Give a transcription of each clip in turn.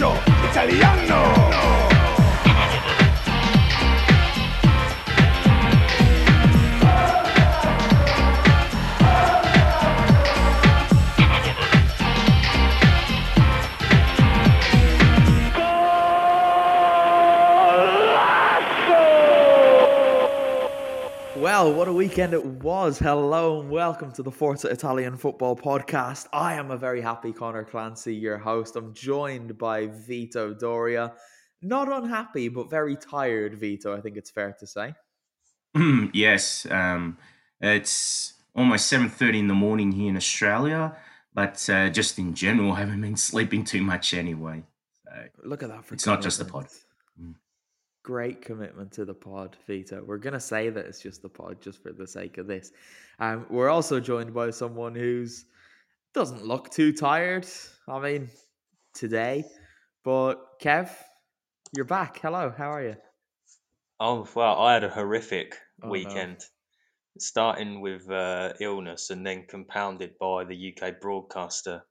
Di calcio italiano. Well, what a weekend it was. Hello and welcome to the Forza Italian Football Podcast. I am a very happy Connor Clancy, your host. I'm joined by Vito Doria. Not unhappy, but very tired, Vito, I think it's fair to say. Mm, yes, um, it's almost seven thirty in the morning here in Australia, but uh, just in general, I haven't been sleeping too much anyway. So Look at that for it's not just the pod. Great commitment to the pod, Vito. We're going to say that it's just the pod just for the sake of this. Um, we're also joined by someone who's doesn't look too tired. I mean, today. But Kev, you're back. Hello, how are you? Oh well, I had a horrific Oh, no. weekend, starting with uh, illness and then compounded by the UK broadcaster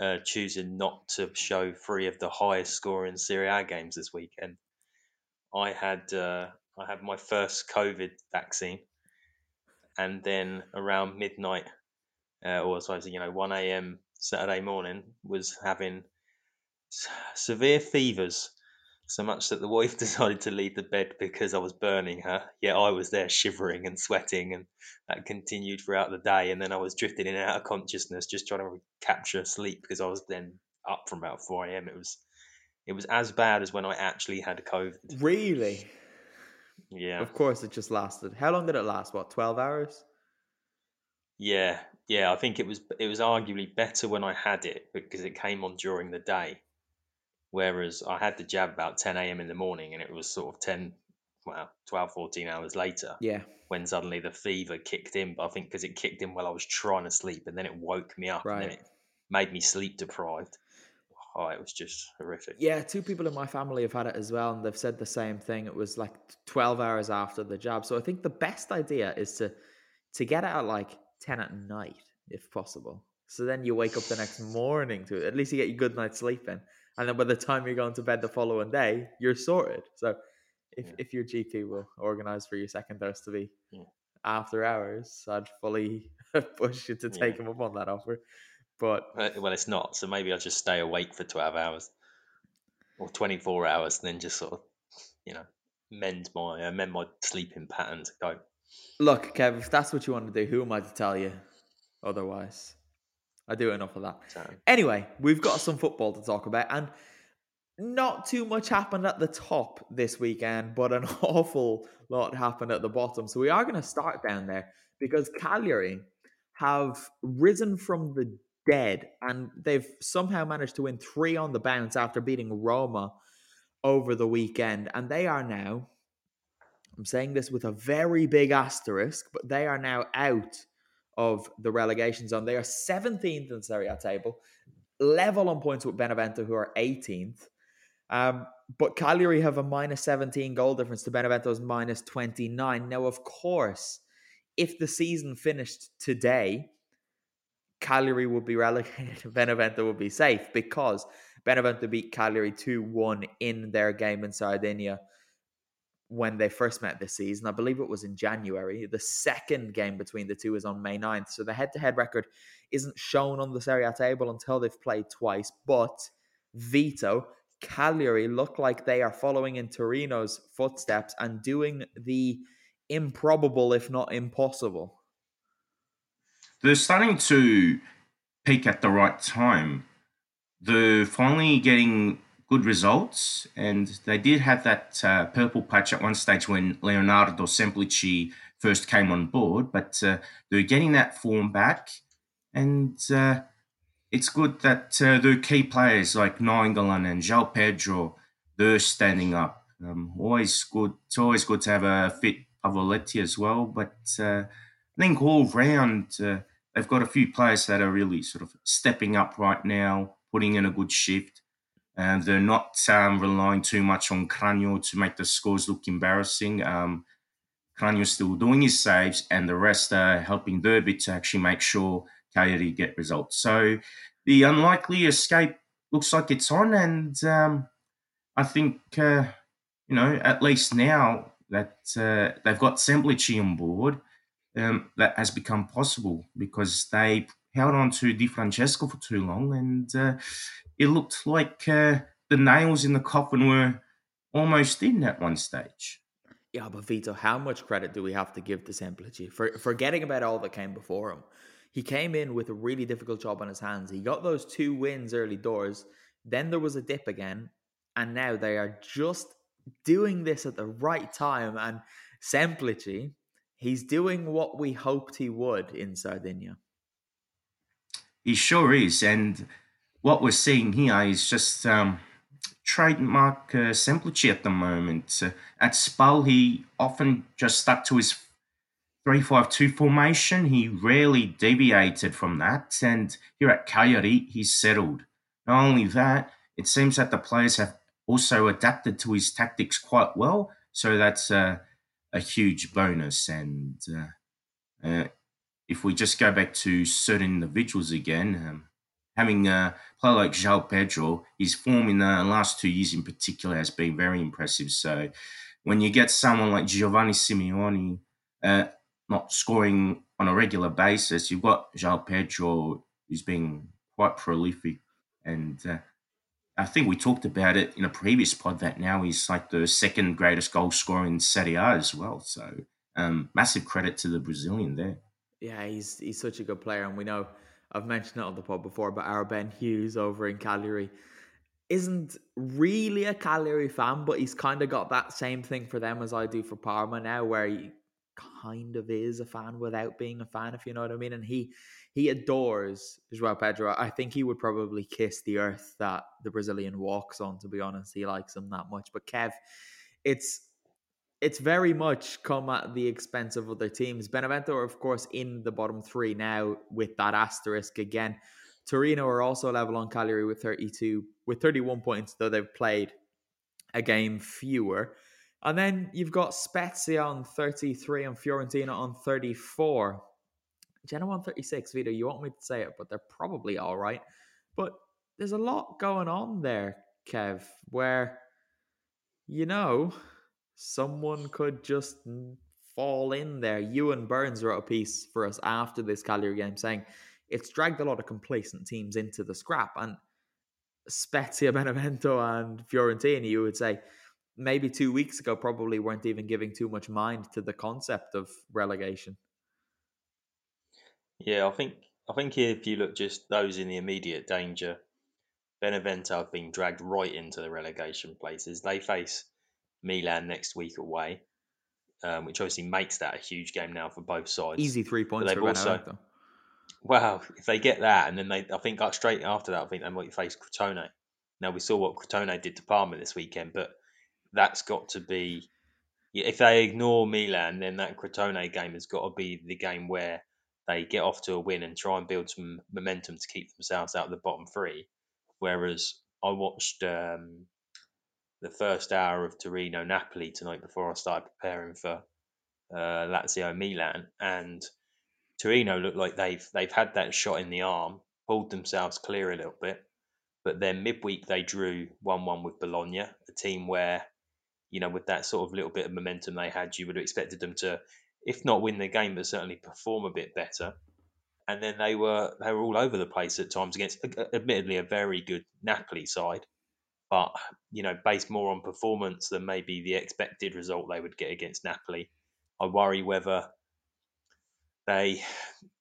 uh, choosing not to show three of the highest scoring Serie A games this weekend. I had uh, I had my first COVID vaccine, and then around midnight, uh, or sorry, you know, one a.m. Saturday morning, was having severe fevers so much that the wife decided to leave the bed because I was burning her. Yet I was there shivering and sweating, and that continued throughout the day. And then I was drifting in and out of consciousness, just trying to capture sleep because I was then up from about four a.m. It was, it was as bad as when I actually had COVID. Really? Yeah, Of course, it just lasted. How long did it last? What, 12 hours? yeah, yeah. I think it was it was arguably better when I had it because it came on during the day, whereas I had the jab about ten a.m. in the morning, and it was sort of 10, well, 12, 14 hours later. Yeah. when suddenly the fever kicked in. But I think because it kicked in while I was trying to sleep, and then it woke me up, and then it made me sleep deprived. Oh, it was just horrific. Yeah, two people in my family have had it as well, and they've said the same thing. It was like 12 hours after the jab. So I think the best idea is to to get it at like 10 at night, if possible. So then you wake up the next morning to it. At least you get your good night's sleep in. And then by the time you're going to bed the following day, you're sorted. So if, Yeah. if your GP will organize for your second dose to be Yeah. after hours, I'd fully push you to Yeah. take him up on that offer. But Uh, Well, it's not. So maybe I'll just stay awake for twelve hours or twenty four hours, and then just sort of, you know, mend my uh, mend my sleeping pattern to go. Look, Kev, if that's what you want to do, who am I to tell you otherwise? I do enough of that. Anyway, we've got some football to talk about, and not too much happened at the top this weekend, but an awful lot happened at the bottom. So we are going to start down there because Cagliari have risen from the dead and they've somehow managed to win three on the bounce after beating Roma over the weekend. And they are now, I'm saying this with a very big asterisk, but they are now out of the relegation zone. They are 17th in the Serie A table, level on points with Benevento, who are 18th. Um, but Cagliari have a minus 17 goal difference to Benevento's minus 29. Now, of course, if the season finished today, Cagliari would be relegated, Benevento would be safe because Benevento beat Cagliari 2 1 in their game in Sardinia when they first met this season. I believe it was in January. The second game between the two is on May 9th. So the head to head record isn't shown on the Serie A table until they've played twice. But Vito, Cagliari look like they are following in Torino's footsteps and doing the improbable, if not impossible. They're starting to peak at the right time. They're finally getting good results, and they did have that uh, purple patch at one stage when Leonardo Semplici first came on board, but uh, they're getting that form back, and uh, it's good that uh, the key players like Nainggolan and João Pedro, they're standing up. Um, always good. It's always good to have a fit Pavoletti as well, but uh, I think all round uh, they've got a few players that are really sort of stepping up right now, putting in a good shift. And they're not um, relying too much on Cragno to make the scores look embarrassing. Um, Cragno's still doing his saves, and the rest are helping Derby to actually make sure Cagliari get results. So the unlikely escape looks like it's on, and um, I think uh, you know at least now that uh, they've got Semplici on board, um, that has become possible because they held on to Di Francesco for too long, and uh, it looked like uh, the nails in the coffin were almost in at one stage. Yeah, but Vito, how much credit do we have to give to Semplici for forgetting about all that came before him? He came in with a really difficult job on his hands. He got those two wins early doors. Then there was a dip again, and now they are just doing this at the right time. And Semplici, he's doing what we hoped he would in Sardinia. He sure is, and what we're seeing here is just um, trademark uh, Semplici at the moment. Uh, at Spal, he often just stuck to his three-five-two formation. He rarely deviated from that, and here at Cagliari, he's settled. Not only that, it seems that the players have also adapted to his tactics quite well, so that's a huge bonus. And uh, uh, if we just go back to certain individuals again, um, having a player like João Pedro, his form in the last two years in particular has been very impressive. So when you get someone like Giovanni Simeone uh, not scoring on a regular basis, you've got João Pedro who's been quite prolific. And uh, I think we talked about it in a previous pod that now he's like the second greatest goal scorer in Serie A as well. So um, massive credit to the Brazilian there. Yeah, he's he's such a good player, and we know I've mentioned it on the pod before, but our Ben Hughes over in Cagliari isn't really a Cagliari fan, but he's kind of got that same thing for them as I do for Parma now, where he kind of is a fan without being a fan, if you know what I mean. And he he adores Joao Pedro. I think he would probably kiss the earth that the Brazilian walks on. To be honest, he likes him that much. But Kev, it's it's very much come at the expense of other teams. Benevento are, of course, in the bottom three now with that asterisk again. Torino are also level on Cagliari with 32, with 31 points, though they've played a game fewer. And then you've got Spezia on 33 and Fiorentina on 34. Genoa on 36, Vito, you want me to say it, but they're probably all right. But there's a lot going on there, Kev, where, you know, someone could just fall in there. Ewan Burns wrote a piece for us after this Cagliari game saying it's dragged a lot of complacent teams into the scrap. And Spezia, Benevento, and Fiorentina, you would say maybe two weeks ago probably weren't even giving too much mind to the concept of relegation. Yeah, I think I think if you look just those in the immediate danger, Benevento have been dragged right into the relegation places. They face Milan next week away, um, which obviously makes that a huge game now for both sides. Easy three points for also, Benevento. Well, if they get that, and then they, I think straight after that, I think they might face Crotone. Now we saw what Crotone did to Parma this weekend, but that's got to be if they ignore Milan, then that Crotone game has got to be the game where they get off to a win and try and build some momentum to keep themselves out of the bottom three. Whereas I watched um, the first hour of Torino Napoli tonight before I started preparing for uh, Lazio Milan, and Torino looked like they've they've had that shot in the arm, pulled themselves clear a little bit, but then midweek they drew one one with Bologna, a team where you know with that sort of little bit of momentum they had, you would have expected them to, if not win the game, but certainly perform a bit better. And then they were they were all over the place at times against, admittedly, a very good Napoli side but you know, based more on performance than maybe the expected result they would get against Napoli. I worry whether they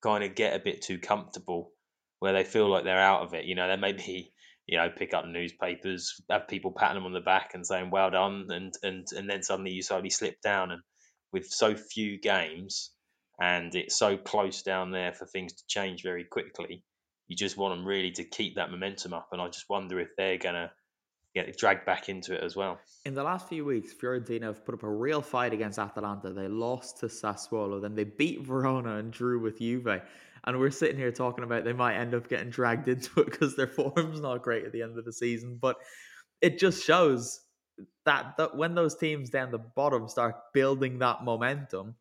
kind of get a bit too comfortable, where they feel like they're out of it. You know, they maybe you know pick up newspapers, have people patting them on the back and saying "well done," and and and then suddenly you suddenly slip down. And with so few games, and it's so close down there for things to change very quickly, you just want them really to keep that momentum up. And I just wonder if they're gonna get dragged back into it as well. In the last few weeks, Fiorentina have put up a real fight against Atalanta. They lost to Sassuolo, then they beat Verona and drew with Juve. And we're sitting here talking about they might end up getting dragged into it because their form's not great at the end of the season. But it just shows that, that when those teams down the bottom start building that momentum,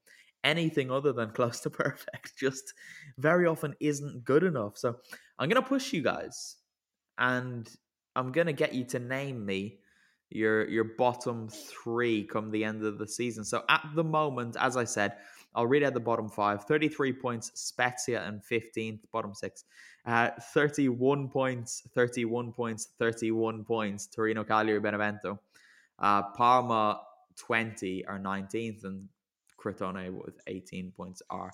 anything other than close to perfect just very often isn't good enough. So I'm going to push you guys. And I'm gonna get you to name me your your bottom three come the end of the season. So at the moment, as I said, I'll read out the bottom five. 33 points, Spezia and 15th, bottom six. Uh, 31 points, 31 points, 31 points, Torino, Cagliari, Benevento. Uh, Parma, 20 are 19th, and Crotone with 18 points are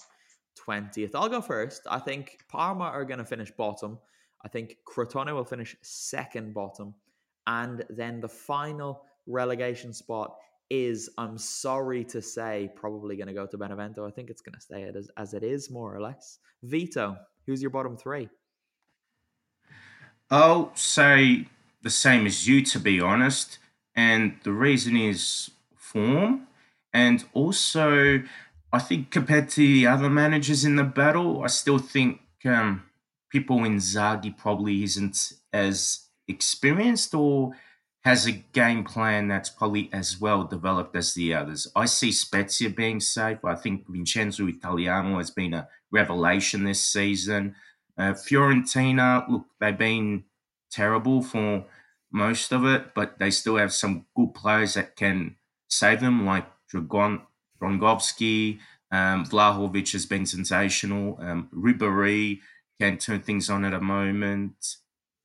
20th. I'll go first. I think Parma are going to finish bottom. I think Crotone will finish second bottom. And then the final relegation spot is, I'm sorry to say, probably going to go to Benevento. I think it's going to stay as, as it is, more or less. Vito, who's your bottom three? I'll say the same as you, to be honest. And the reason is form. And also, I think compared to the other managers in the battle, I still think um, in Inzaghi probably isn't as experienced or has a game plan that's probably as well developed as the others. I see Spezia being safe. I think Vincenzo Italiano has been a revelation this season. Uh, Fiorentina, look, they've been terrible for most of it, but they still have some good players that can save them, like Dragon, Dragowski. Um, Vlahovic has been sensational. Um, Ribery can turn things on at a moment,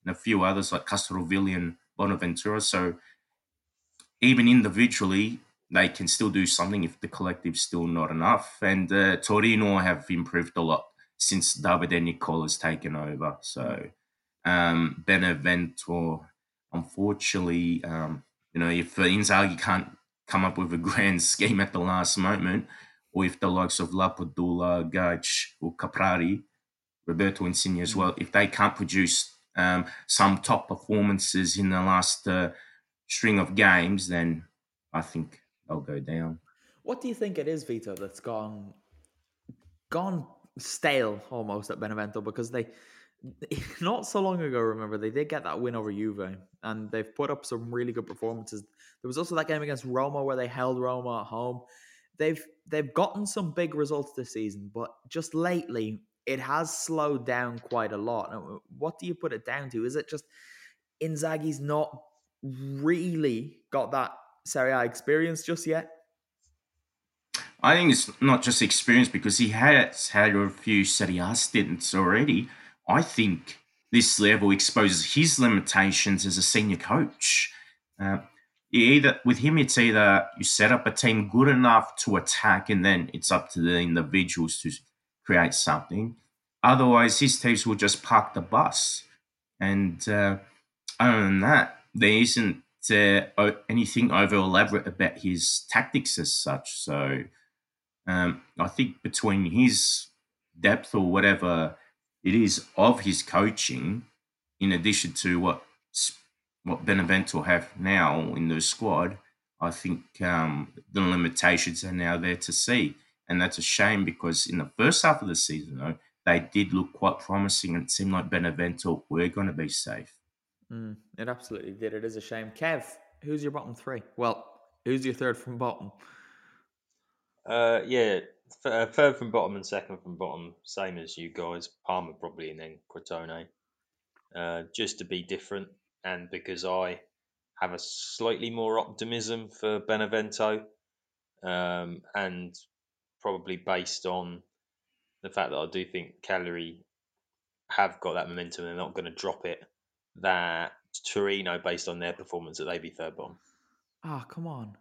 and a few others like Castrovilli and Bonaventura. So even individually, they can still do something if the collective's still not enough. And uh, Torino have improved a lot since Davide Nicola has taken over. So um, Benevento, unfortunately, um, you know, if Inzaghi can't come up with a grand scheme at the last moment, or if the likes of Lapadula, Gaich, or Caprari Roberto Insigne as well, if they can't produce um, some top performances in the last uh, string of games, then I think they'll go down. What do you think it is, Vito, that's gone gone stale almost at Benevento because they not so long ago, remember, they did get that win over Juve and they've put up some really good performances. There was also that game against Roma where they held Roma at home. They've they've gotten some big results this season, but just lately it has slowed down quite a lot. Now, what do you put it down to? Is it just Inzaghi's not really got that Serie A experience just yet? I think it's not just experience because he has had a few Serie A stints already. I think this level exposes his limitations as a senior coach. Uh, either with him, it's either you set up a team good enough to attack, and then it's up to the individuals to create something. Otherwise, his teams will just park the bus. And uh, other than that, there isn't uh, anything over elaborate about his tactics as such. So um, I think between his depth or whatever it is of his coaching, in addition to what what Benevento have now in the squad, I think um, the limitations are now there to see. And that's a shame because in the first half of the season, though, they did look quite promising and it seemed like Benevento were going to be safe. Mm, it absolutely did. It is a shame. Kev, Who's your bottom three? Well, who's your third from bottom? Uh, yeah, th- third from bottom and second from bottom, same as you guys. Parma probably, and then Crotone. Uh, just to be different, and because I have a slightly more optimism for Benevento, um, and probably based on the fact that I do think Cagliari have got that momentum, and they're not going to drop it. That Torino, based on their performance, that they be third bottom. Ah, come on.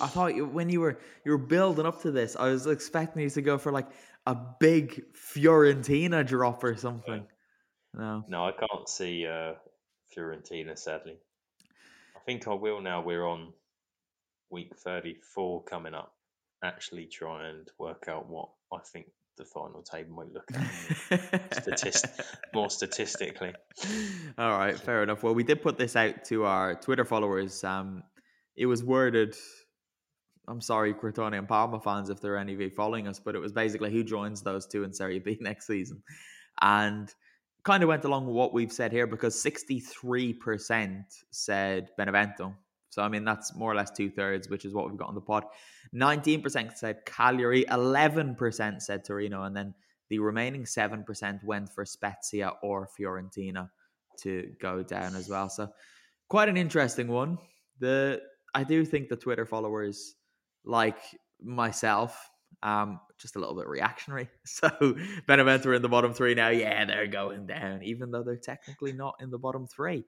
I thought you, when you were you were building up to this, I was expecting you to go for like a big Fiorentina drop or something. No. No, I can't see uh, Fiorentina, sadly. I think I will now. We're on week 34 coming up. Actually, try and work out what I think the final table might look like Statist- more statistically. All right, fair enough. Well, we did put this out to our Twitter followers. Um, it was worded. I'm sorry, Crotone and Parma fans, if there are any of you following us, but it was basically who joins those two in Serie B next season, and kind of went along with what we've said here because 63% said Benevento. So, I mean, that's more or less two thirds, which is what we've got on the pod. 19% said Cagliari, 11% said Torino, and then the remaining 7% went for Spezia or Fiorentina to go down as well. So, quite an interesting one. The I do think the Twitter followers, like myself, um, just a little bit reactionary. So Benevento are in the bottom three now. Yeah, they're going down, even though they're technically not in the bottom three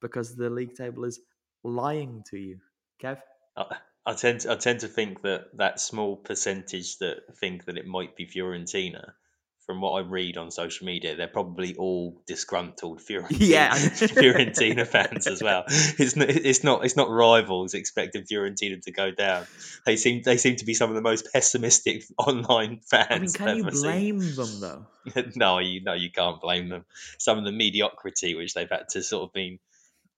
because the league table is lying to you. Kev? I, I tend to, I tend to think that that small percentage that think that it might be Fiorentina, from what I read on social media, they're probably all disgruntled Fiorentina, Yeah. Fiorentina fans as well. It's not, it's not it's not rivals expecting Fiorentina to go down. They seem they seem to be some of the most pessimistic online fans. I mean, can you ever seen. blame them though? no, you no, you can't blame them. Some of the mediocrity which they've had to sort of been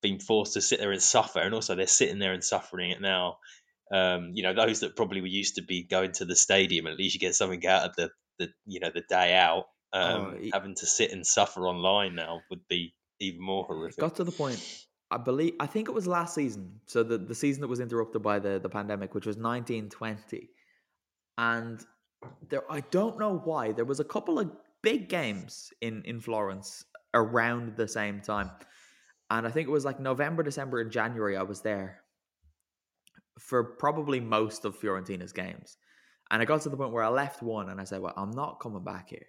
been forced to sit there and suffer, and also they're sitting there and suffering it now. Um, you know, those that probably were used to be going to the stadium, at least you get something out of the, the you know the day out. Um, Oh, having to sit and suffer online now would be even more horrific. got to the point. I believe I think it was last season. So the, the season that was interrupted by the, the pandemic, which was nineteen twenty. And there I don't know why. There was a couple of big games in, in Florence around the same time. And I think it was like November, December, and January I was there for probably most of Fiorentina's games. And I got to the point where I left one and I said, Well, I'm not coming back here.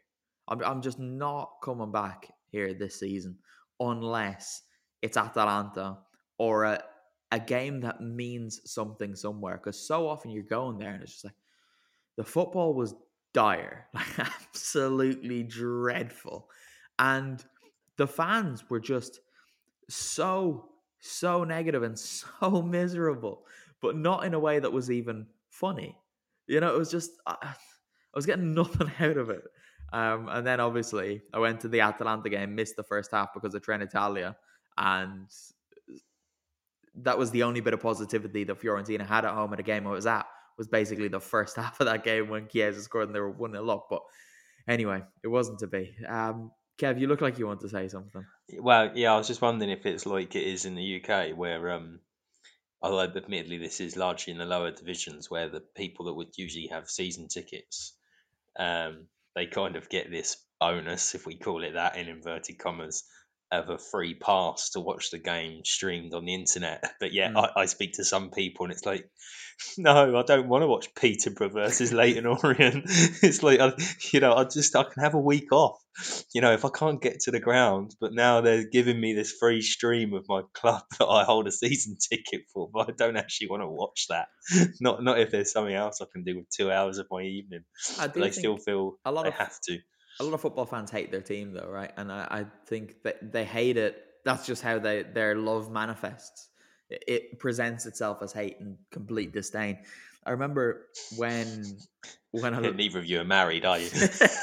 I'm, I'm just not coming back here this season unless it's Atalanta or a, a game that means something somewhere. Because so often you're going there and it's just like the football was dire, like absolutely dreadful. And the fans were just so, so negative and so miserable, but not in a way that was even funny. You know, it was just, I, I was getting nothing out of it. Um, and then obviously I went to the Atalanta game, missed the first half because of Trenitalia, and that was the only bit of positivity that Fiorentina had at home at a game I was at. Was basically the first half of that game when Chiesa scored and they were one 0 up. But anyway, it wasn't to be. Um, Kev, you look like you want to say something. Well, yeah, I was just wondering if it's like it is in the UK, where, um, although admittedly this is largely in the lower divisions, where the people that would usually have season tickets, um, they kind of get this bonus, if we call it that, in inverted commas, of a free pass to watch the game streamed on the internet. But yeah, Mm. I, I speak to some people, and it's like, no, I don't want to watch Peterborough versus Leyton Orient. it's like, I, you know, I just I can have a week off you know, if I can't get to the ground, but now they're giving me this free stream of my club that I hold a season ticket for, but I don't actually want to watch that. Not not if there's something else I can do with two hours of my evening. I do they still feel a lot they of- have to. A lot of football fans hate their team though, right? And I, I think that they hate it. That's just how they their love manifests. It, it presents itself as hate and complete disdain. I remember when when I Yeah, neither of you are married, are you?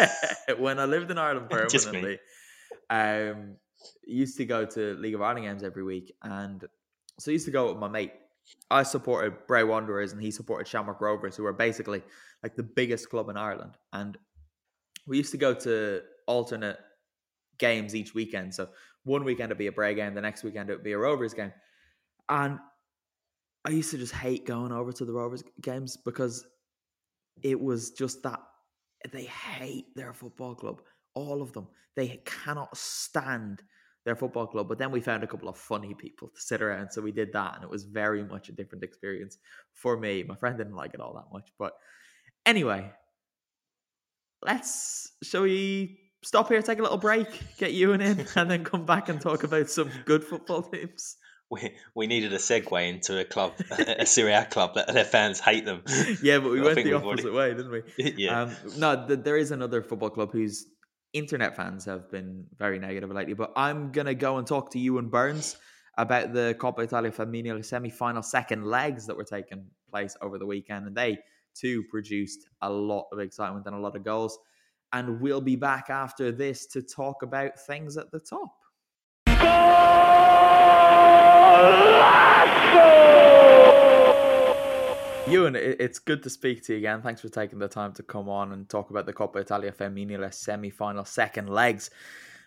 when I lived in Ireland permanently, um, used to go to League of Ireland games every week, and so I used to go with my mate. I supported Bray Wanderers, and he supported Shamrock Rovers, who are basically like the biggest club in Ireland. And we used to go to alternate games each weekend. So one weekend it'd be a Bray game, the next weekend it would be a Rovers game. And I used to just hate going over to the Rovers games because it was just that they hate their football club. All of them. They cannot stand their football club. But then we found a couple of funny people to sit around. So we did that. And it was very much a different experience for me. My friend didn't like it all that much. But anyway, let's, shall we stop here, take a little break, get you in, and then come back and talk about some good football teams? we we needed a segue into a club, a Serie A club that their fans hate them. Yeah, but we went the opposite already... way, didn't we? yeah. Um, no, th- there is another football club whose internet fans have been very negative lately. But I'm gonna go and talk to Ewan Burns about the Coppa Italia Femminile semi-final second legs that were taking place over the weekend, and they too produced a lot of excitement and a lot of goals. And we'll be back after this to talk about things at the top. Ewan, it's good to speak to you again. Thanks for taking the time to come on and talk about the Coppa Italia Femminile semi-final second legs.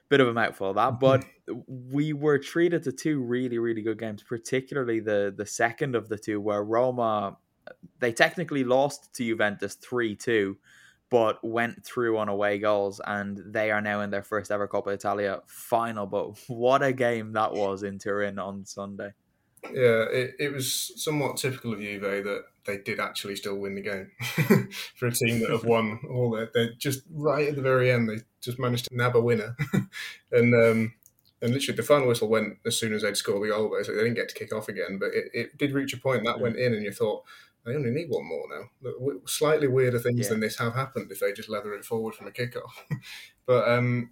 Bit of a mouthful that, but we were treated to two really, really good games, particularly the the second of the two, where Roma they technically lost to Juventus three two, but went through on away goals, and they are now in their first ever Coppa Italia final. But what a game that was in Turin on Sunday! Yeah, it, it was somewhat typical of Juve that they did actually still win the game for a team that have won all that. They're just right at the very end. They just managed to nab a winner, and um, and literally the final whistle went as soon as they'd scored the goal. Basically, they didn't get to kick off again, but it, it did reach a point that went in, and you thought they only need one more now. Slightly weirder things yeah. than this have happened if they just leather it forward from a kickoff. but um,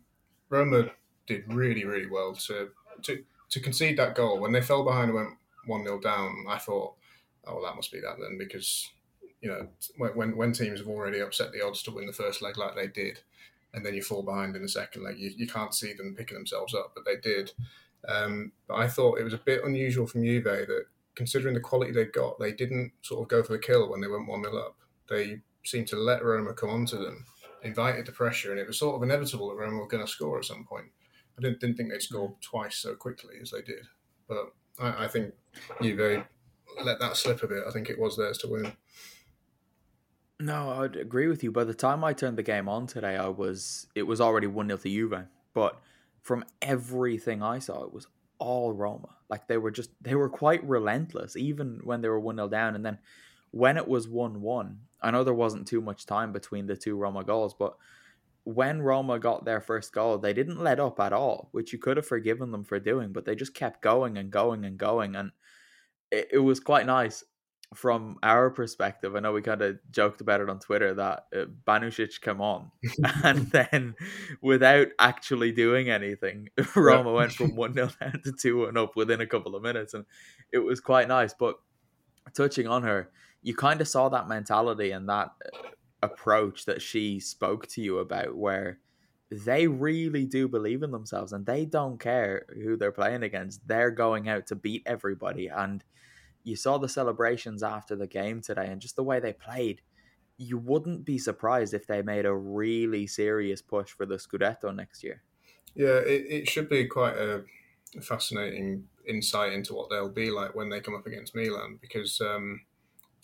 Roma did really, really well to to to concede that goal when they fell behind and went one 0 down. I thought, oh, well, that must be that then, because you know when when teams have already upset the odds to win the first leg like they did, and then you fall behind in the second leg, you, you can't see them picking themselves up, but they did. Um, but I thought it was a bit unusual from Juve that considering the quality they got, they didn't sort of go for the kill when they went 1 0 up. They seemed to let Roma come onto them, invited the pressure, and it was sort of inevitable that Roma were going to score at some point. I didn't, didn't think they'd score twice so quickly as they did. But I, I think Juve let that slip a bit. I think it was theirs to win. No, I'd agree with you. By the time I turned the game on today, I was it was already one 0 to Juve. But from everything I saw, it was all Roma. Like they were just they were quite relentless, even when they were one 0 down. And then when it was one one, I know there wasn't too much time between the two Roma goals, but when Roma got their first goal, they didn't let up at all, which you could have forgiven them for doing, but they just kept going and going and going, and it, it was quite nice from our perspective, I know we kind of joked about it on Twitter that uh, Banušić came on, and then without actually doing anything, Roma went from one 0 down to two and up within a couple of minutes, and it was quite nice. But touching on her, you kind of saw that mentality and that uh, approach that she spoke to you about, where they really do believe in themselves and they don't care who they're playing against. They're going out to beat everybody and you saw the celebrations after the game today and just the way they played. You wouldn't be surprised if they made a really serious push for the Scudetto next year. Yeah, it, it should be quite a fascinating insight into what they'll be like when they come up against Milan because um,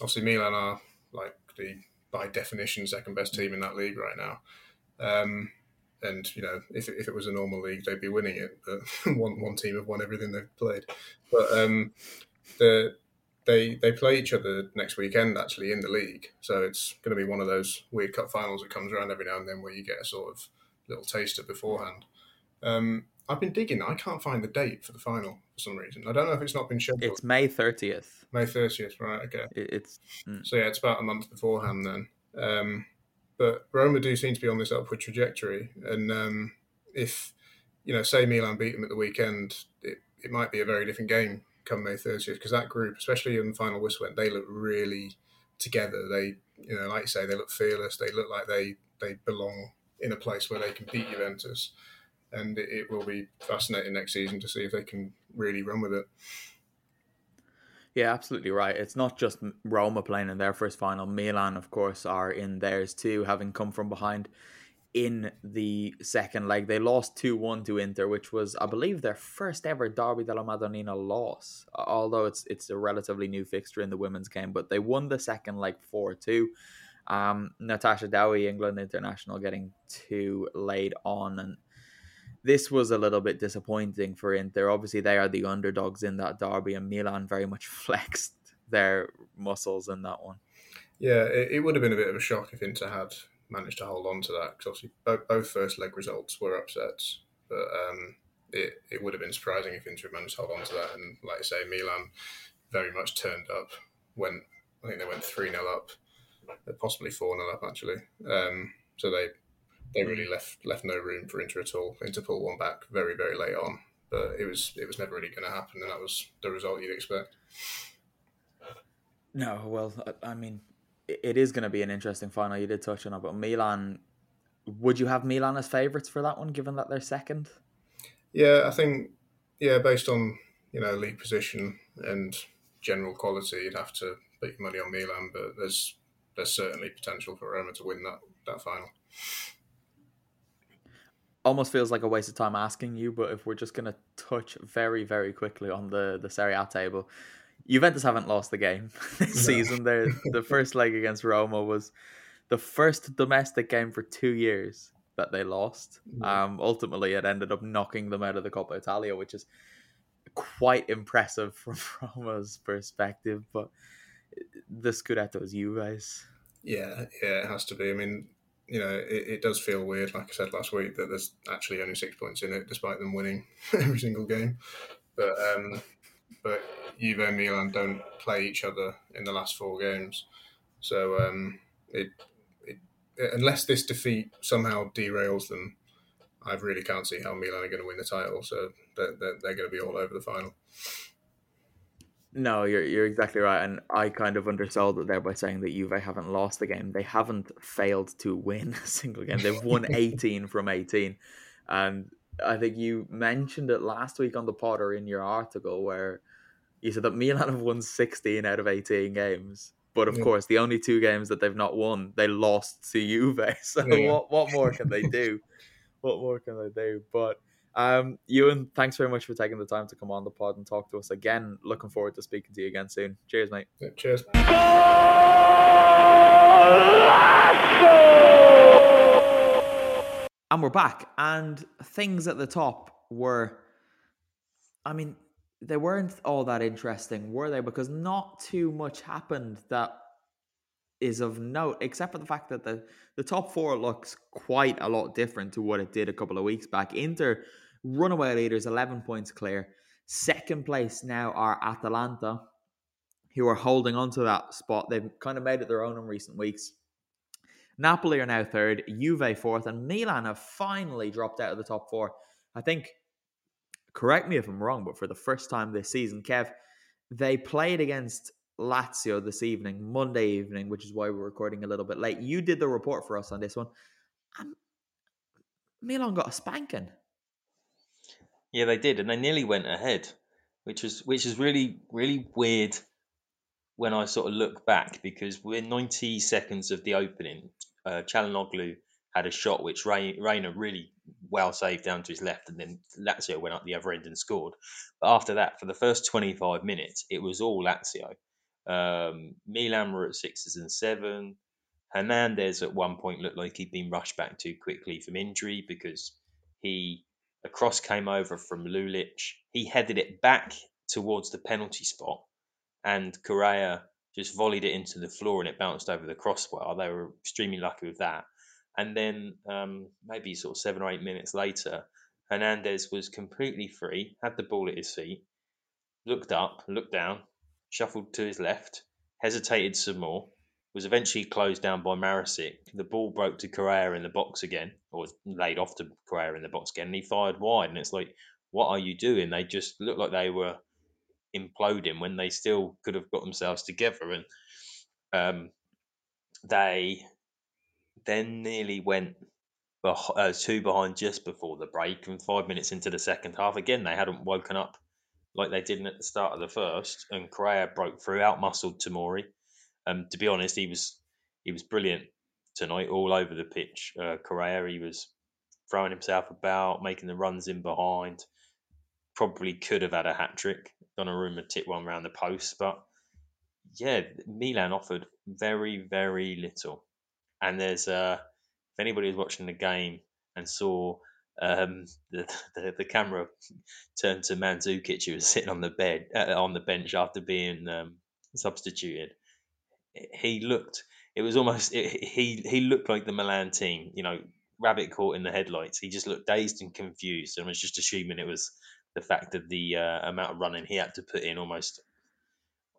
obviously Milan are like the by definition second best team in that league right now. Um, and you know, if, if it was a normal league, they'd be winning it. But one one team have won everything they've played. But um, the they they play each other next weekend actually in the league. So it's going to be one of those weird cup finals that comes around every now and then where you get a sort of little taster beforehand. Um, I've been digging. I can't find the date for the final for some reason. I don't know if it's not been scheduled. It's May thirtieth. May thirtieth, right? Okay. It's mm. so yeah, it's about a month beforehand then. Um, but Roma do seem to be on this upward trajectory, and um, if you know, say Milan beat them at the weekend, it, it might be a very different game come May 30th because that group, especially in final whistle, they look really together. They, you know, like you say, they look fearless. They look like they they belong in a place where they can beat Juventus, and it, it will be fascinating next season to see if they can really run with it. Yeah, absolutely right. It's not just Roma playing in their first final. Milan, of course, are in theirs too, having come from behind in the second leg. They lost 2 1 to Inter, which was, I believe, their first ever Derby della Madonnina loss, although it's it's a relatively new fixture in the women's game. But they won the second leg 4 2. Um, Natasha Dowie, England international, getting two laid on. And this was a little bit disappointing for Inter. Obviously, they are the underdogs in that derby, and Milan very much flexed their muscles in that one. Yeah, it, it would have been a bit of a shock if Inter had managed to hold on to that because obviously both, both first leg results were upsets, but um, it, it would have been surprising if Inter managed to hold on to that. And like I say, Milan very much turned up. When I think they went three 0 up, possibly four 0 up actually. Um, so they they really left left no room for Inter at all. Inter pulled one back very very late on, but it was it was never really going to happen, and that was the result you'd expect. No, well, I mean, it is going to be an interesting final. You did touch on it, but Milan. Would you have Milan as favourites for that one, given that they're second? Yeah, I think yeah, based on you know league position and general quality, you'd have to put your money on Milan. But there's there's certainly potential for Roma to win that that final. Almost feels like a waste of time asking you, but if we're just going to touch very very quickly on the the Serie A table, Juventus haven't lost the game this no. season. Their the first leg against Roma was the first domestic game for two years that they lost. Um, ultimately, it ended up knocking them out of the Coppa Italia, which is quite impressive from Roma's perspective. But the Scudetto is you guys. Yeah, yeah, it has to be. I mean, you know, it, it does feel weird, like I said last week, that there's actually only six points in it, despite them winning every single game. But um, but Juve and Milan don't play each other in the last four games. So um, it, it, unless this defeat somehow derails them, I really can't see how Milan are going to win the title. So they're, they're, they're going to be all over the final. No, you're you're exactly right, and I kind of undersold it there by saying that Juve haven't lost the game. They haven't failed to win a single game. They've won 18 from 18, and I think you mentioned it last week on the pod or in your article where you said that Milan have won 16 out of 18 games. But of yeah. course, the only two games that they've not won, they lost to Juve. So yeah. what, what more can they do? what more can they do? But um, Ewan, thanks very much for taking the time to come on the pod and talk to us again. Looking forward to speaking to you again soon. Cheers, mate. Yeah, cheers. And we're back. And things at the top were, I mean, they weren't all that interesting, were they? Because not too much happened that is of note, except for the fact that the, the top four looks quite a lot different to what it did a couple of weeks back. Inter, runaway leaders, 11 points clear. Second place now are Atalanta, who are holding on to that spot. They've kind of made it their own in recent weeks. Napoli are now third, Juve fourth, and Milan have finally dropped out of the top four. I think correct me if I'm wrong, but for the first time this season, Kev, they played against Lazio this evening, Monday evening, which is why we're recording a little bit late. You did the report for us on this one. And Milan got a spanking. Yeah, they did, and they nearly went ahead, which was which is really really weird when I sort of look back because we're 90 seconds of the opening. Uh, Calhanoglu had a shot which Reina really well saved down to his left, and then Lazio went up the other end and scored. But after that, for the first 25 minutes, it was all Lazio. Um, Milan were at sixes and seven. Hernandez at one point looked like he'd been rushed back too quickly from injury because he a cross came over from Lulic. He headed it back towards the penalty spot, and Correa just volleyed it into the floor and it bounced over the crossbar. They were extremely lucky with that. And then um, maybe sort of seven or eight minutes later, Hernandez was completely free, had the ball at his feet, looked up, looked down, shuffled to his left, hesitated some more, was eventually closed down by Marusic. The ball broke to Correa in the box again, or was laid off to Correa in the box again, and he fired wide. And it's like, what are you doing? They just looked like they were imploding when they still could have got themselves together. And um, they then nearly went uh, two behind just before the break, and five minutes into the second half, again they hadn't woken up like they didn't at the start of the first, and Correa broke through, out muscled Tomori. Um, to be honest, he was he was brilliant tonight, all over the pitch. Uh, Correa, he was throwing himself about, making the runs in behind. Probably could have had a hat trick. Donnarumma tipped one around the post, but yeah, Milan offered very, very little. And there's uh, if anybody was watching the game and saw um, the, the, the camera turned to Mandzukic, who was sitting on the bed uh, on the bench after being um, substituted. He looked. It was almost. It, he he looked like the Milan team. You know, rabbit caught in the headlights. He just looked dazed and confused, and was just assuming it was the fact of the uh, amount of running he had to put in almost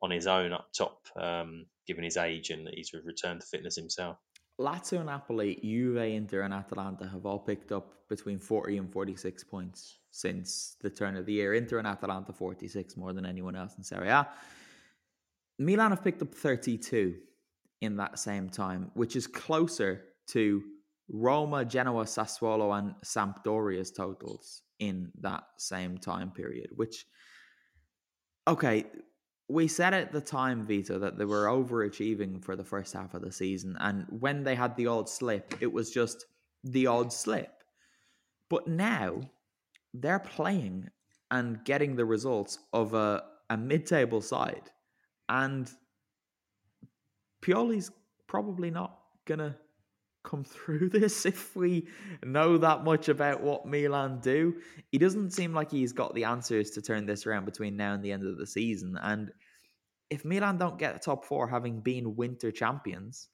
on his own up top, um, given his age and that he's returned to fitness himself. Lazio, Napoli, Juve, Inter, and Atalanta have all picked up between 40 and 46 points since the turn of the year. Inter and Atalanta 46 more than anyone else in Serie A. Milan have picked up 32 in that same time, which is closer to Roma, Genoa, Sassuolo, and Sampdoria's totals in that same time period, which, okay, we said at the time, Vito, that they were overachieving for the first half of the season. And when they had the odd slip, it was just the odd slip. But now they're playing and getting the results of a, a mid table side. And Pioli's probably not going to come through this if we know that much about what Milan do. He doesn't seem like he's got the answers to turn this around between now and the end of the season. And if Milan don't get top four, having been winter champions,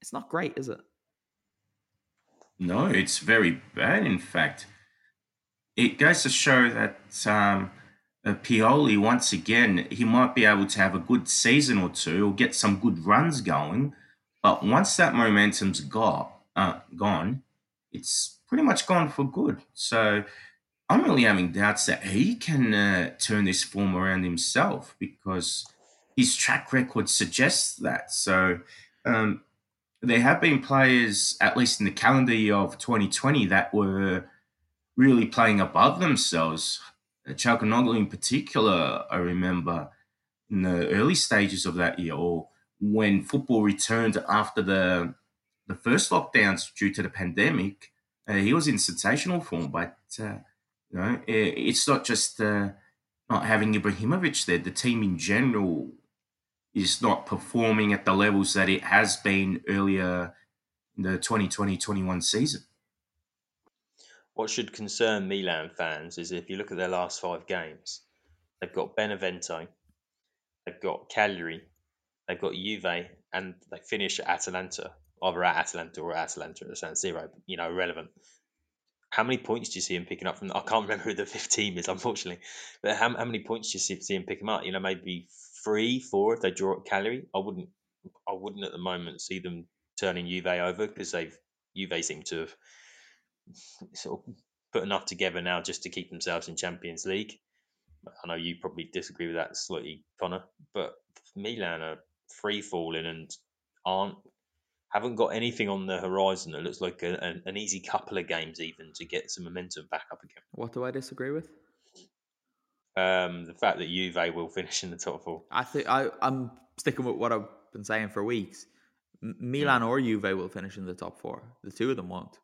it's not great, is it? No, it's very bad. In fact, it goes to show that um, uh, Pioli once again he might be able to have a good season or two or get some good runs going but once that momentum's got uh, gone, it's pretty much gone for good. So I'm really having doubts that he can uh, turn this form around himself because his track record suggests that. So um, there have been players, at least in the calendar year of 2020, that were really playing above themselves. Calhanoglu in particular, I remember in the early stages of that year, or when football returned after the the first lockdowns due to the pandemic, uh, he was in sensational form. But uh, you know, it, it's not just uh, not having Ibrahimovic there. The team in general is not performing at the levels that it has been earlier in the 2020-21 season. What should concern Milan fans is if you look at their last five games, they've got Benevento, they've got Cagliari, They've got Juve and they finish at Atalanta, either at Atalanta or at Atalanta at the San Siro. You know, irrelevant. How many points do you see him picking up from? I can't remember who the fifth team is, unfortunately. But how, how many points do you see, see him picking up? You know, maybe three, four if they draw at Cagliari. I wouldn't. I wouldn't at the moment see them turning Juve over because they've Juve seem to have sort of put enough together now just to keep themselves in Champions League. I know you probably disagree with that slightly, Connor, but Milan are free falling and aren't haven't got anything on the horizon that looks like a, an, an easy couple of games even to get some momentum back up again. What do I disagree with? Um, the fact that Juve will finish in the top four. I think I I'm sticking with what I've been saying for weeks. M- Milan or Juve will finish in the top four. The two of them won't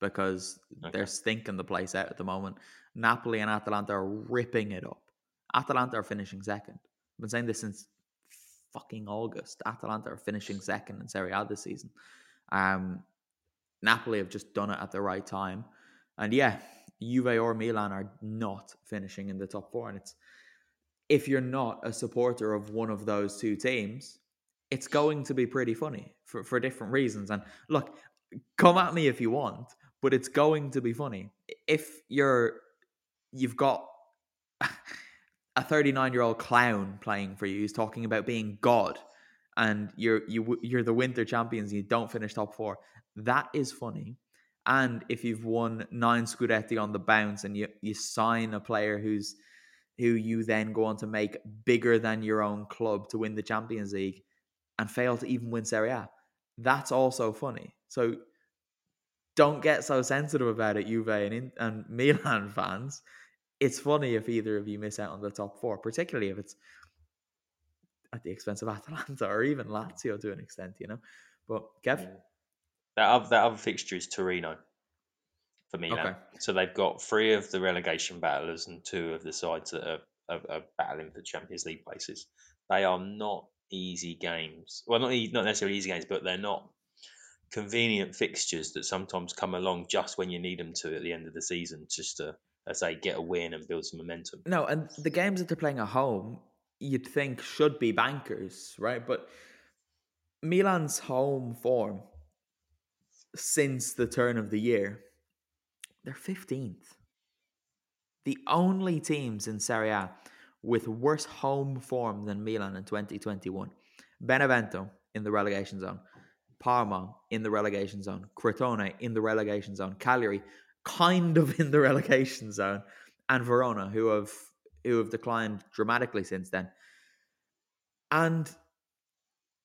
because okay. they're stinking the place out at the moment. Napoli and Atalanta are ripping it up. Atalanta are finishing second. I've been saying this since fucking August. Atalanta are finishing second in Serie A this season. Um, Napoli have just done it at the right time. And yeah, Juve or Milan are not finishing in the top four. And it's if you're not a supporter of one of those two teams, it's going to be pretty funny for, for different reasons. And look, come at me if you want, but it's going to be funny. If you're you've got a 39 year old clown playing for you. He's talking about being God, and you're you you're the winter champions. And you don't finish top four. That is funny. And if you've won nine Scudetti on the bounce, and you you sign a player who's who you then go on to make bigger than your own club to win the Champions League, and fail to even win Serie A, that's also funny. So don't get so sensitive about it, Juve and, and Milan fans it's funny if either of you miss out on the top four, particularly if it's at the expense of Atalanta or even Lazio to an extent, you know. But Kev, That other, that other fixture is Torino for Milan. Okay. So they've got three of the relegation battlers and two of the sides that are, are, are battling for Champions League places. They are not easy games. Well, not not necessarily easy games, but they're not convenient fixtures that sometimes come along just when you need them to at the end of the season, just to, let's say, get a win and build some momentum. No, and the games that they're playing at home, you'd think should be bankers, right? But Milan's home form since the turn of the year, they're 15th. The only teams in Serie A with worse home form than Milan in 2021. Benevento in the relegation zone, Parma in the relegation zone, Crotone in the relegation zone, Cagliari kind of in the relegation zone, and Verona, who have who have declined dramatically since then. And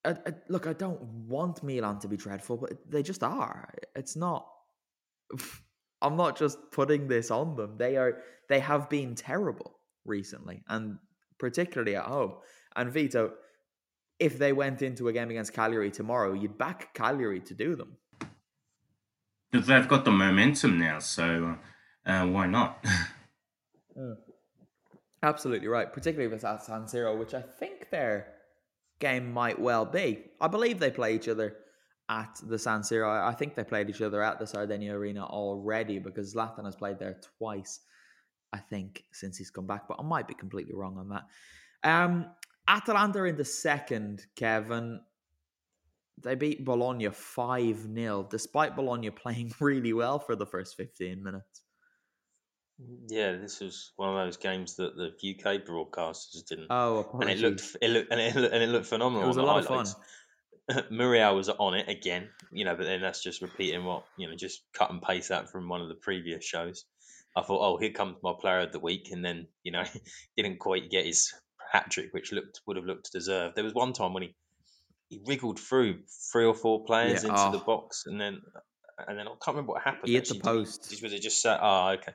I, I, look, I don't want Milan to be dreadful, but they just are. It's not. I'm not just putting this on them. They are. They have been terrible recently, and particularly at home. And Vito, if they went into a game against Cagliari tomorrow, you'd back Cagliari to do them. They've got the momentum now, so uh, why not? Absolutely right, particularly if it's at San Siro, which I think their game might well be. I believe they play each other at the San Siro. I I think they played each other at the Sardinia Arena already because Zlatan has played there twice, I think, since he's come back. But I might be completely wrong on that. Um, Atalanta in the second, Kevin. They beat Bologna 5 0, despite Bologna playing really well for the first 15 minutes. Yeah, this was one of those games that the UK broadcasters didn't. Oh, and it looked, it looked, and it, looked- and it looked phenomenal. It was a lot of highlights. Muriel was on it again, you know, but then that's just repeating what you know, just cut and paste that from one of the previous shows. I thought, oh, here comes my player of the week, and then you know, didn't quite get his hat trick, which looked would have looked deserved. There was one time when he he wriggled through three or four players Yeah, into the oh. box, and then and then I can't remember what happened. He hit the actually. Did he- post. Was it just sat? Oh, okay.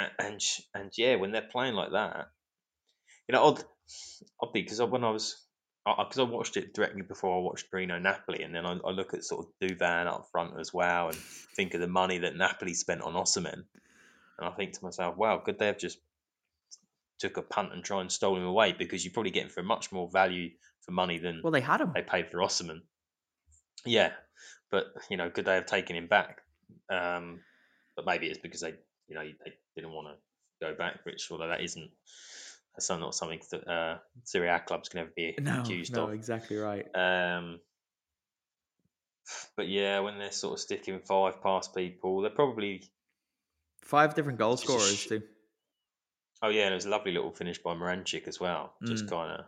A- And and yeah, when they're playing like that, you know, odd, oddly because when I was because I, watched it directly before I watched Torino Napoli, and then I, I look at sort of Duvan up front as well, and think of the money that Napoli spent on Osimhen, and I think to myself, wow, could they have just took a punt and try and stole him away because you're probably getting for much more value for money than Well, they had him. they paid for Osimhen. Yeah, but you know, could they have taken him back? Um, but maybe it's because they, you know, they didn't want to go back, which although that isn't that's not something that uh, Serie A clubs can ever be No, accused no, of. exactly right. Um, but yeah, when they're sort of sticking five past people, they're probably Five different goal scorers sh- too. oh yeah, and it was a lovely little finish by Miranchuk as well. Just Mm. kind of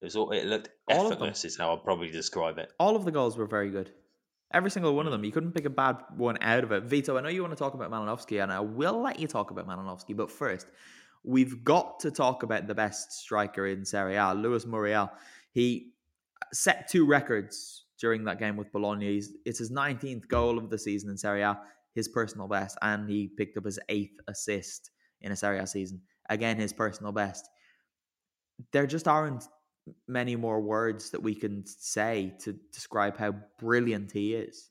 it was all it looked All of them. effortless is how I'd probably describe it. All of the goals were very good. Every single one of them. You couldn't pick a bad one out of it. Vito, I know you want to talk about Malinovskyi, and I will let you talk about Malinovskyi, but first, we've got to talk about the best striker in Serie A, Luis Muriel. He set two records during that game with Bologna. He's, it's his 19th goal of the season in Serie A, his personal best, and he picked up his eighth assist in a Serie A season. Again, his personal best. There just aren't many more words that we can say to describe how brilliant he is.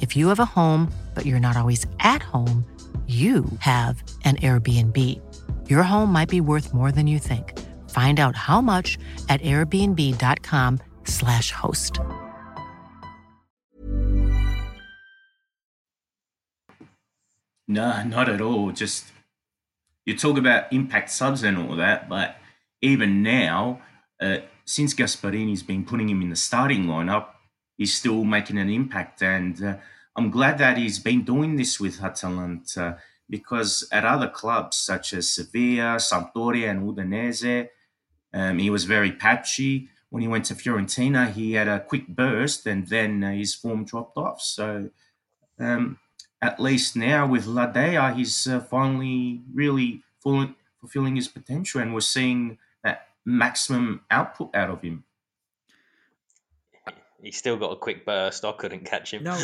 If you have a home, but you're not always at home, you have an Airbnb. Your home might be worth more than you think. Find out how much at airbnb.com/slash host. No, not at all. Just you talk about impact subs and all that, but even now, uh, since Gasperini's been putting him in the starting lineup, he's still making an impact. And uh, I'm glad that he's been doing this with Atalanta because at other clubs such as Sevilla, Sampdoria, and Udinese, um, he was very patchy. When he went to Fiorentina, he had a quick burst and then uh, his form dropped off. So, um, at least now with La Dea, he's uh, finally really fulfilling his potential, and we're seeing that maximum output out of him. He still got a quick burst. I couldn't catch him. No,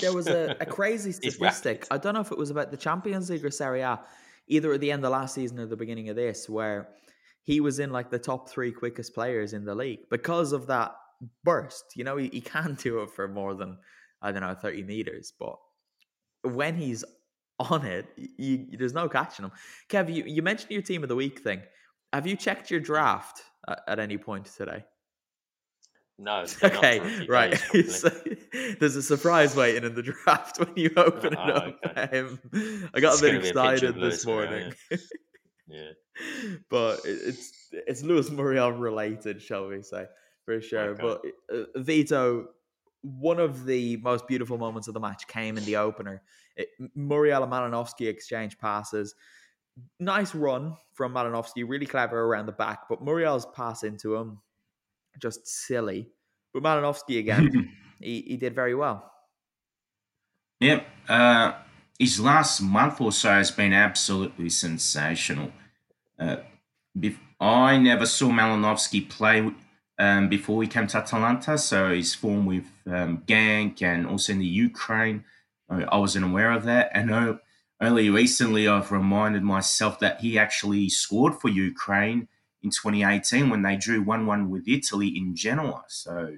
there was a, a crazy statistic. I don't know if it was about the Champions League or Serie A, either at the end of last season or the beginning of this, where he was in like the top three quickest players in the league because of that burst. You know, he, he can do it for more than, I don't know, 30 meters, but when he's on it, you, there's no catching him. Kev, you, you mentioned your team of the week thing. Have you checked your draft at, at any point today? No. Okay, right. so, there's a surprise waiting in the draft when you open oh, it up. Okay. Um, I got it's a bit excited this morning. yeah. but it's it's Luis Muriel related, shall we say, for sure. Okay. But uh, Vito, one of the most beautiful moments of the match came in the opener. It, Muriel and Malinovskyi exchange passes. Nice run from Malinovskyi, really clever around the back, but Muriel's pass into him just silly. But Malinovskyi again, he, he did very well. Yep. Uh, his last month or so has been absolutely sensational. Uh, I never saw Malinovskyi play um, before he came to Atalanta, so his form with um, Genk and also in the Ukraine, I wasn't aware of that. And only recently I've reminded myself that he actually scored for Ukraine in 2018 when they drew 1 1 with Italy in Genoa. So,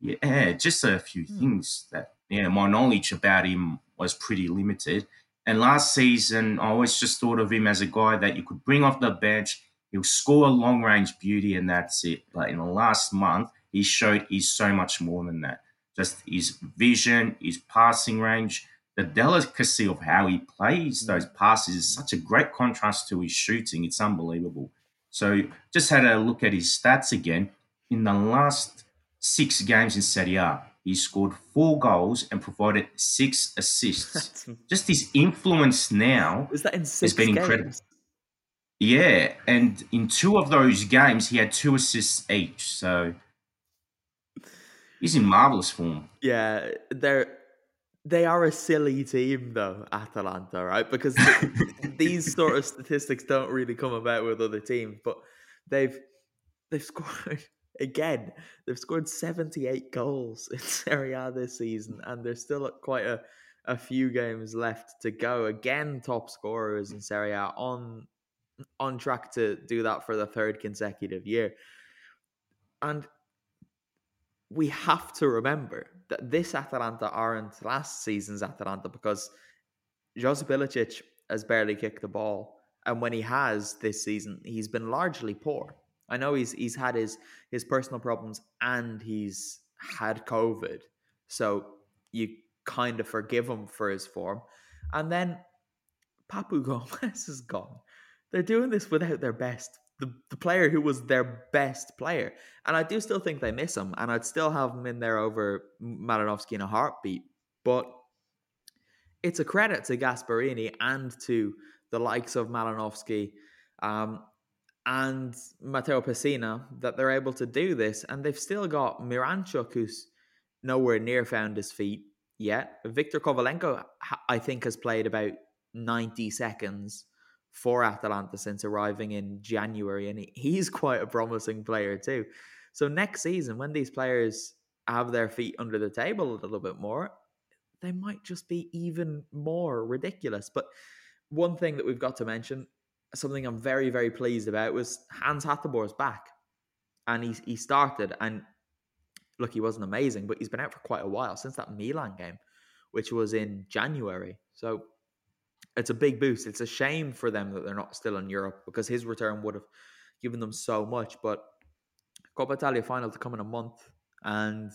yeah, just a few mm. things that, yeah, my knowledge about him was pretty limited. And last season, I always just thought of him as a guy that you could bring off the bench. He'll score a long range beauty, and that's it. But in the last month, he showed he's so much more than that. Just his vision, his passing range, the delicacy of how he plays those passes is such a great contrast to his shooting. It's unbelievable. So just had a look at his stats again. In the last six games in Serie A, he scored four goals and provided six assists. just his influence now is that in has been games? incredible. Yeah, and in two of those games, he had two assists each. So he's in marvelous form. Yeah, they're they are a silly team, though, Atalanta, right? Because these sort of statistics don't really come about with other teams, but they've they've scored again. They've scored seventy eight goals in Serie A this season, and there's still quite a a few games left to go. Again, top scorers in Serie A on on track to do that for the third consecutive year, and we have to remember that this Atalanta aren't last season's Atalanta because Josip Ilicic has barely kicked the ball. And when he has this season, he's been largely poor. I know he's he's had his his personal problems and he's had COVID. So you kind of forgive him for his form. And then Papu Gomez is gone. They're doing this without their best the, the player who was their best player. And I do still think they miss him, and I'd still have him in there over Malinovskyi in a heartbeat. But it's a credit to Gasperini and to the likes of Malinovskyi um, and Matteo Pessina that they're able to do this. And they've still got Miranchuk, who's nowhere near found his feet yet. Victor Kovalenko, I think, has played about 90 seconds for Atalanta since arriving in January, and he's quite a promising player too. So next season, when these players have their feet under the table a little bit more, they might just be even more ridiculous. But one thing that we've got to mention, something I'm very, very pleased about, was Hans Hateboer's back. And he, he started, and look, he wasn't amazing, but he's been out for quite a while since that Milan game, which was in January. So it's a big boost. It's a shame for them that they're not still in Europe because his return would have given them so much. But Coppa Italia final to come in a month, and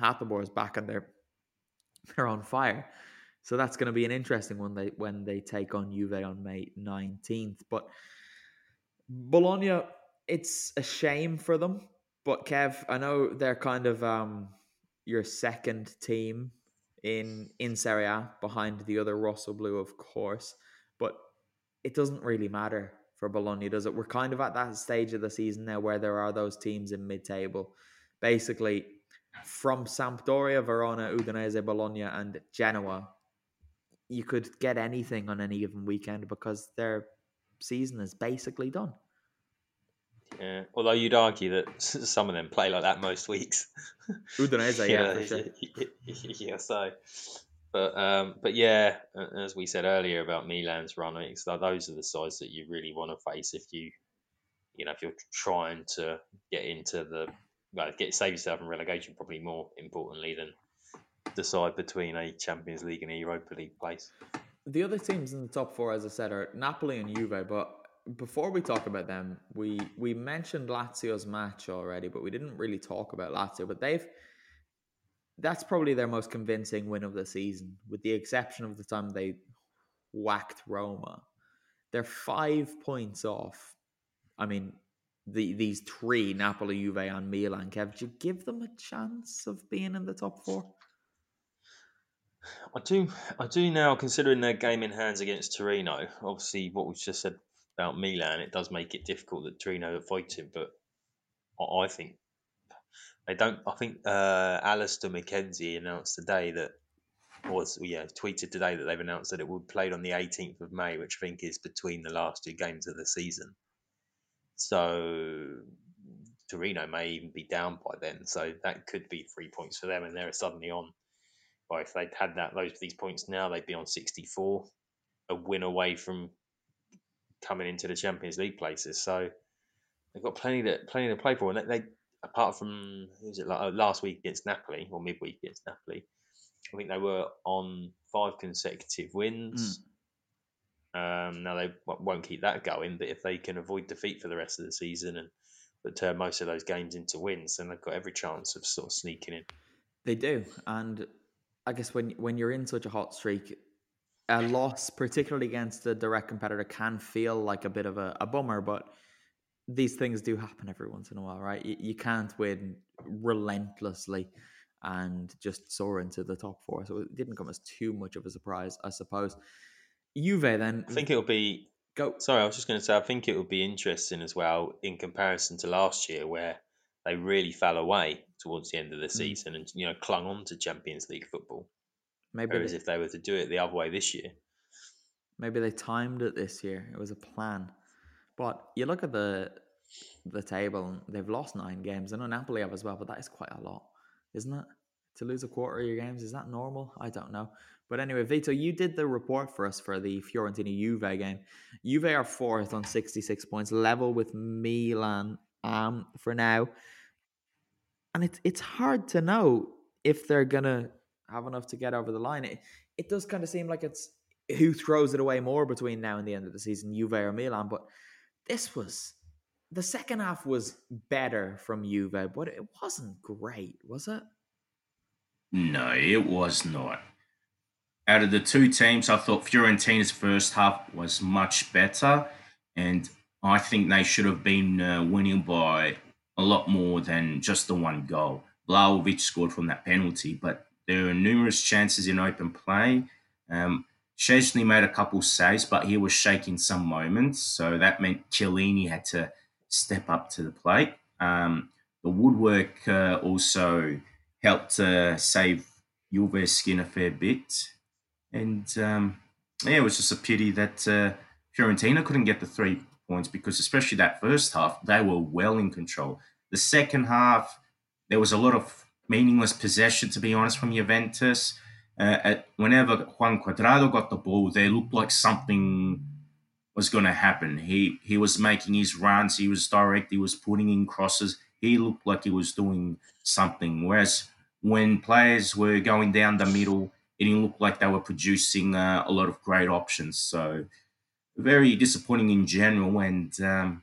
Hateboer is back, and they're they're on fire. So that's going to be an interesting one they when they take on Juve on May nineteenth. But Bologna, it's a shame for them. But Kev, I know they're kind of um, your second team in in Serie A behind the other Rossoblù, of course. But it doesn't really matter for Bologna, does it? We're kind of at that stage of the season now where there are those teams in mid-table. Basically, from Sampdoria, Verona, Udinese, Bologna, and Genoa, you could get anything on any given weekend because their season is basically done. Yeah, although you'd argue that some of them play like that most weeks. Udinese, yeah, for sure. yeah, so, but um, but yeah, as we said earlier about Milan's run, it's those are the sides that you really want to face if you, you know, if you're trying to get into the well, get save yourself from relegation. Probably more importantly than decide between a Champions League and a Europa League place. The other teams in the top four, as I said, are Napoli and Juve, but before we talk about them, we we mentioned Lazio's match already, but we didn't really talk about Lazio. But they've that's probably their most convincing win of the season, with the exception of the time they whacked Roma. They're five points off. I mean, the these three Napoli, Juve, and Milan. Kev, do you give them a chance of being in the top four? I do. I do now, considering their game in hands against Torino. Obviously, what we've just said about Milan, it does make it difficult that Torino avoid him. But I think they don't. I think uh, Alistair McKenzie announced today that was yeah tweeted today that they've announced that it will be played on the 18th of May, which I think is between the last two games of the season. So Torino may even be down by then, so that could be three points for them, and they're suddenly on. If they'd had that those these points now, they'd be on 64, a win away from coming into the Champions League places. So they've got plenty to plenty to play for. And they, they apart from who's it like uh, last week against Napoli or midweek against Napoli, I think they were on five consecutive wins. Mm. Um, now they won't keep that going, but if they can avoid defeat for the rest of the season and but turn most of those games into wins, then they've got every chance of sort of sneaking in. They do, and I guess when when you're in such a hot streak, a loss, particularly against a direct competitor, can feel like a bit of a, a bummer, but these things do happen every once in a while, right? You, you can't win relentlessly and just soar into the top four. So it didn't come as too much of a surprise, I suppose. Juve then. I think it'll be. Go. Sorry, I was just going to say, I think it would be interesting as well in comparison to last year where they really fell away towards the end of the mm. season mm. and, you know, clung on to Champions League football. Maybe Whereas they, if they were to do it the other way this year, maybe they timed it this year. It was a plan. But you look at the the table, they've lost nine games. I know Napoli have as well, but that is quite a lot, isn't it? To lose a quarter of your games, is that normal? I don't know. But anyway, Vito, you did the report for us for the Fiorentina Juve game. Juve are fourth on 66 points, level with Milan um, for now. And it's it's hard to know if they're gonna have enough to get over the line. It, it does kind of seem like it's who throws it away more between now and the end of the season, Juve or Milan. But this was the second half was better from Juve, but it wasn't great, was it? No, it was not. Out of the two teams, I thought Fiorentina's first half was much better, and I think they should have been uh, winning by a lot more than just the one goal. Vlahovic scored from that penalty, but there were numerous chances in open play. Um, Szczesny made a couple saves, but he was shaking some moments, so that meant Chiellini had to step up to the plate. Um, the woodwork uh, also helped uh, save Juve's skin a fair bit, and um, yeah, it was just a pity that uh, Fiorentina couldn't get the three points because, especially that first half, they were well in control. The second half, there was a lot of meaningless possession, to be honest, from Juventus. Uh, at, whenever Juan Cuadrado got the ball, they looked like something was going to happen. He he was making his runs, he was direct, he was putting in crosses. He looked like he was doing something. Whereas when players were going down the middle, it didn't look like they were producing uh, a lot of great options. So very disappointing in general. And um,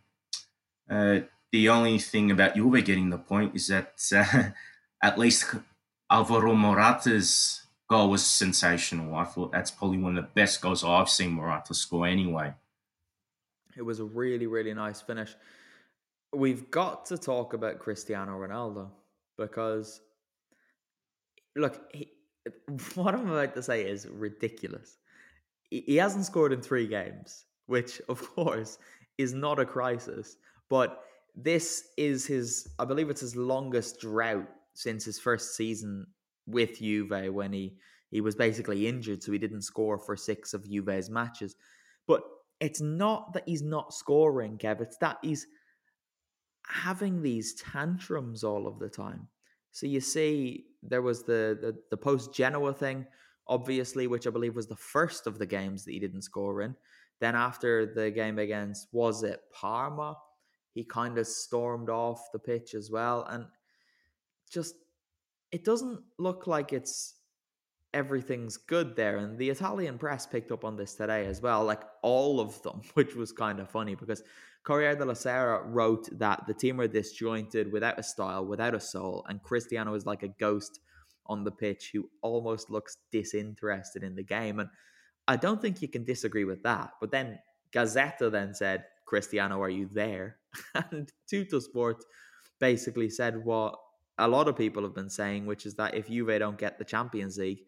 uh, the only thing about Juve getting the point is that uh, at least Alvaro Morata's goal was sensational. I thought that's probably one of the best goals I've seen Morata score anyway. It was a really, really nice finish. We've got to talk about Cristiano Ronaldo because, look, he, what I'm about to say is ridiculous. He hasn't scored in three games, which, of course, is not a crisis. But this is his, I believe it's his longest drought since his first season with Juve when he he was basically injured, so he didn't score for six of Juve's matches. But it's not that he's not scoring, Kev. It's that he's having these tantrums all of the time. So you see, there was the the, the post Genoa thing, obviously, which I believe was the first of the games that he didn't score in. Then after the game against was it Parma, he kind of stormed off the pitch as well, and just it doesn't look like it's everything's good there. And the Italian press picked up on this today as well, like all of them, which was kind of funny because Corriere della Sera wrote that the team are disjointed, without a style, without a soul, and Cristiano is like a ghost on the pitch who almost looks disinterested in the game. And I don't think you can disagree with that. But then Gazzetta then said, Cristiano, are you there? and Tuttosport basically said what a lot of people have been saying, which is that if Juve don't get the Champions League,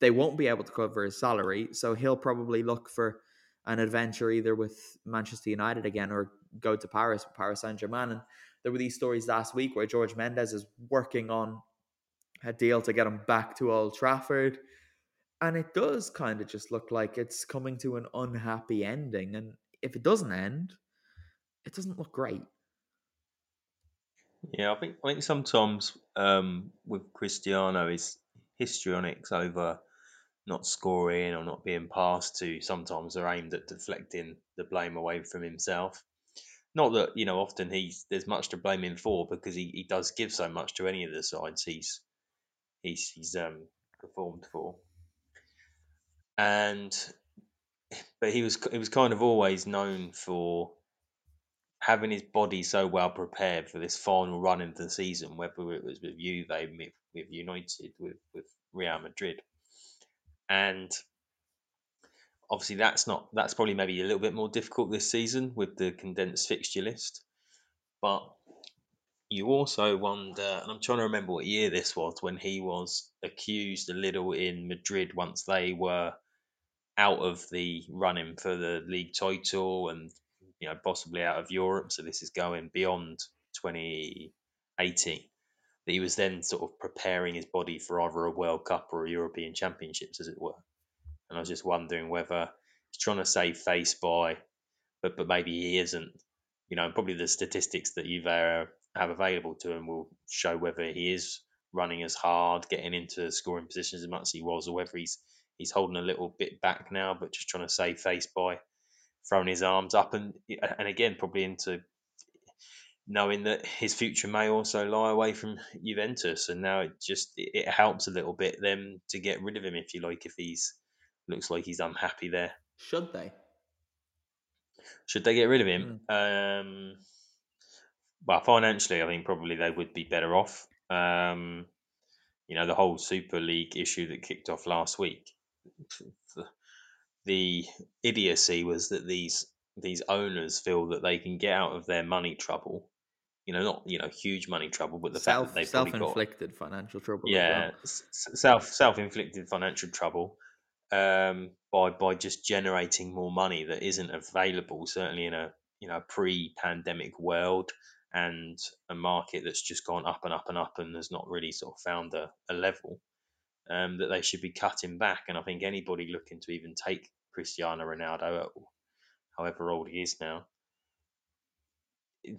they won't be able to cover his salary. So he'll probably look for an adventure either with Manchester United again or go to Paris, Paris Saint Germain. And there were these stories last week where George Mendes is working on a deal to get him back to Old Trafford. And it does kind of just look like it's coming to an unhappy ending. And if it doesn't end, it doesn't look great. Yeah, I think I think sometimes um, with Cristiano, his histrionics over not scoring or not being passed to sometimes are aimed at deflecting the blame away from himself. Not that you know often he's there's much to blame him for because he, he does give so much to any of the sides he's he's he's um, performed for, and but he was he was kind of always known for having his body so well prepared for this final run into the season, whether it was with Juve, with, with United, with, with Real Madrid. And obviously that's not that's probably maybe a little bit more difficult this season with the condensed fixture list. But you also wonder, and I'm trying to remember what year this was when he was accused a little in Madrid once they were out of the running for the league title and you know possibly out of Europe. So this is going beyond 2018. That he was then sort of preparing his body for either a World Cup or a European Championships, as it were. And I was just wondering whether he's trying to save face by, but but maybe he isn't. You know, probably the statistics that you've uh, have available to him will show whether he is running as hard, getting into scoring positions as much as he was, or whether he's he's holding a little bit back now, but just trying to save face by throwing his arms up and and again probably into knowing that his future may also lie away from Juventus, and now it just it helps a little bit them to get rid of him if you like if he's looks like he's unhappy there. Should they? Should they get rid of him? Mm. Um, well, financially, I think probably they would be better off. Um, you know, the whole Super League issue that kicked off last week the idiocy was that these these owners feel that they can get out of their money trouble. You know, not you know huge money trouble, but the self fact that they've self probably got inflicted financial trouble. yeah well. self self inflicted financial trouble um, by by just generating more money that isn't available. Certainly in a you know pre pandemic world and a market that's just gone up and up and up and has not really sort of found a, a level um, that they should be cutting back. And I think anybody looking to even take Cristiano Ronaldo, however old he is now,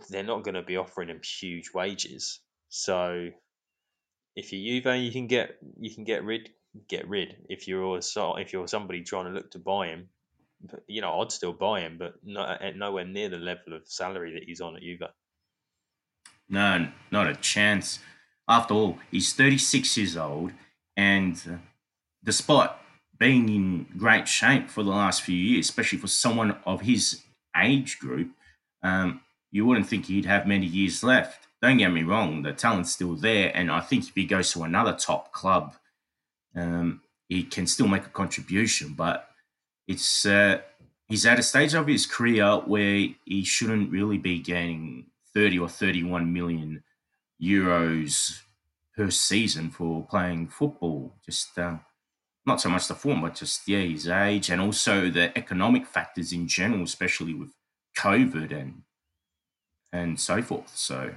they're not going to be offering him huge wages. So if you're Juve, you can get you can get rid get rid. If you're if you're somebody trying to look to buy him, you know I'd still buy him, but not at nowhere near the level of salary that he's on at Juve. No, not a chance. After all, he's 36 years old, and uh, despite being in great shape for the last few years, especially for someone of his age group, um, you wouldn't think he'd have many years left. Don't get me wrong, the talent's still there, and I think if he goes to another top club, um, he can still make a contribution. But it's uh, he's at a stage of his career where he shouldn't really be gaining 30 or 31 million euros per season for playing football. Just uh, not so much the form, but just yeah, his age and also the economic factors in general, especially with COVID and and so forth. So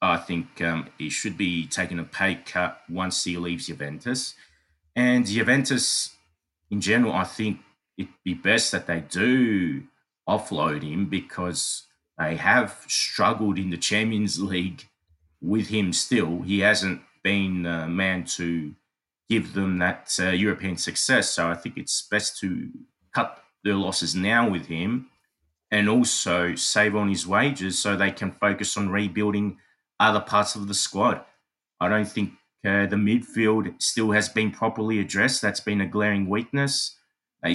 I think um, he should be taking a pay cut once he leaves Juventus. And Juventus, in general, I think it'd be best that they do offload him because they have struggled in the Champions League with him still. He hasn't been the man to give them that uh, European success. So I think it's best to cut their losses now with him and also save on his wages so they can focus on rebuilding other parts of the squad. I don't think uh, the midfield still has been properly addressed. That's been a glaring weakness. They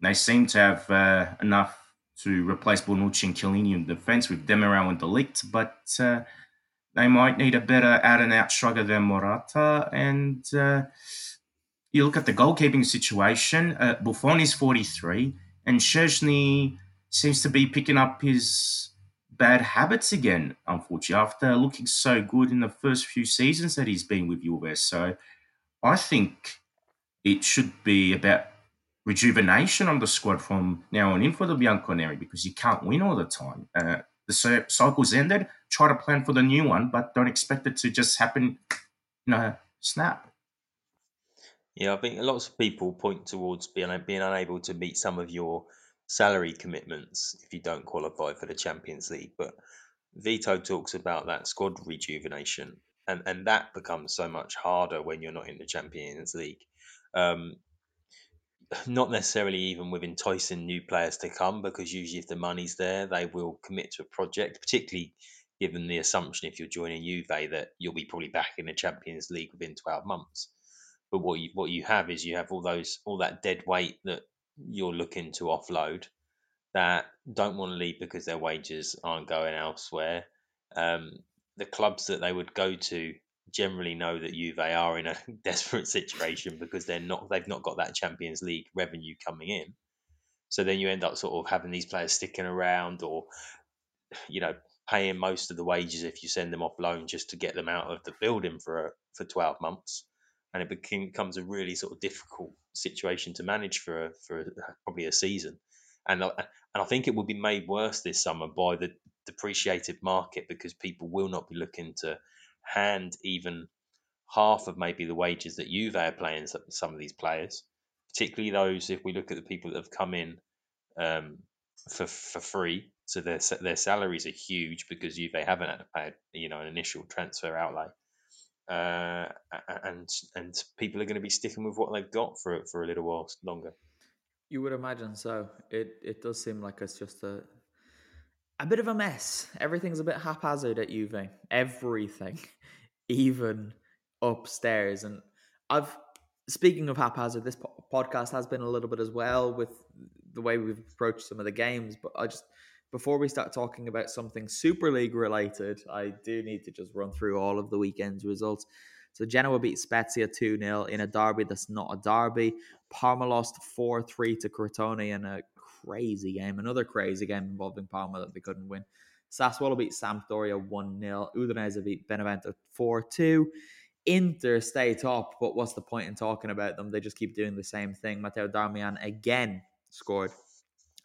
they seem to have uh, enough to replace Bonucci and Chiellini in defence with Demiral and de Ligt, but uh, they might need a better out and out striker than Morata. And uh, you look at the goalkeeping situation. Uh, Buffon is 43, and Szczesny seems to be picking up his bad habits again, unfortunately, after looking so good in the first few seasons that he's been with Juve. So I think it should be about rejuvenation on the squad from now on in for the Bianconeri because you can't win all the time. Uh, the cycle's ended. Try to plan for the new one, but don't expect it to just happen in a snap. Yeah, I think lots of people point towards being being unable to meet some of your salary commitments if you don't qualify for the Champions League. But Vito talks about that squad rejuvenation, and and that becomes so much harder when you're not in the Champions League. Um, not necessarily even with enticing new players to come, because usually if the money's there, they will commit to a project, particularly given the assumption if you're joining Juve that you'll be probably back in the Champions League within 12 months. But what you what you have is you have all those all that dead weight that you're looking to offload that don't want to leave because their wages aren't going elsewhere. Um, the clubs that they would go to generally know that Juve are in a desperate situation because they're not they've not got that Champions League revenue coming in. So then you end up sort of having these players sticking around or you know paying most of the wages if you send them off loan just to get them out of the building for a, for 12 months and it becomes a really sort of difficult situation to manage for a, for a, probably a season and and I think it will be made worse this summer by the depreciated market because people will not be looking to hand even half of maybe the wages that Juve are playing some, of these players, particularly those if we look at the people that have come in um, for for free. So their their salaries are huge because Juve haven't had to pay you know an initial transfer outlay, uh, and and people are going to be sticking with what they've got for for a little while longer. You would imagine so. It it does seem like it's just a a bit of a mess. Everything's a bit haphazard at Juve. Everything, even upstairs. And I've speaking of haphazard, this po- podcast has been a little bit as well with the way we've approached some of the games. But I just before we start talking about something Super League related, I do need to just run through all of the weekend's results. So Genoa beat Spezia 2 0 in a derby that's not a derby. Parma lost 4 3 to Crotone in a crazy game, another crazy game involving Parma that they couldn't win. Sassuolo beat Sampdoria 1 0. Udinese beat Benevento 4 2. Inter stay top, but what's the point in talking about them? They just keep doing the same thing. Matteo Darmian again scored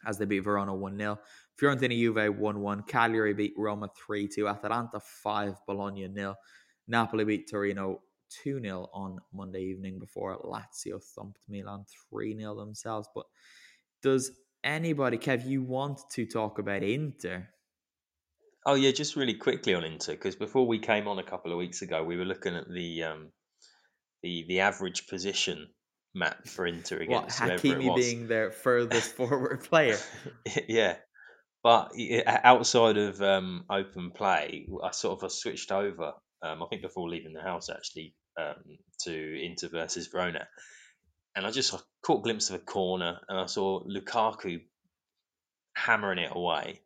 as they beat Verona 1 0. Fiorentina Juve 1 1. Cagliari beat Roma 3 2. Atalanta 5. Bologna 0. Napoli beat Torino 2 0 on Monday evening before Lazio thumped Milan 3 0 themselves. But does anybody, Kev, you want to talk about Inter? Oh yeah, just really quickly on Inter because before we came on a couple of weeks ago, we were looking at the um, the the average position map for Inter against what Hakimi being their furthest forward player. yeah, but outside of um, open play, I sort of switched over. Um, I think before leaving the house actually um, to Inter versus Verona, and I just I caught a glimpse of a corner, and I saw Lukaku hammering it away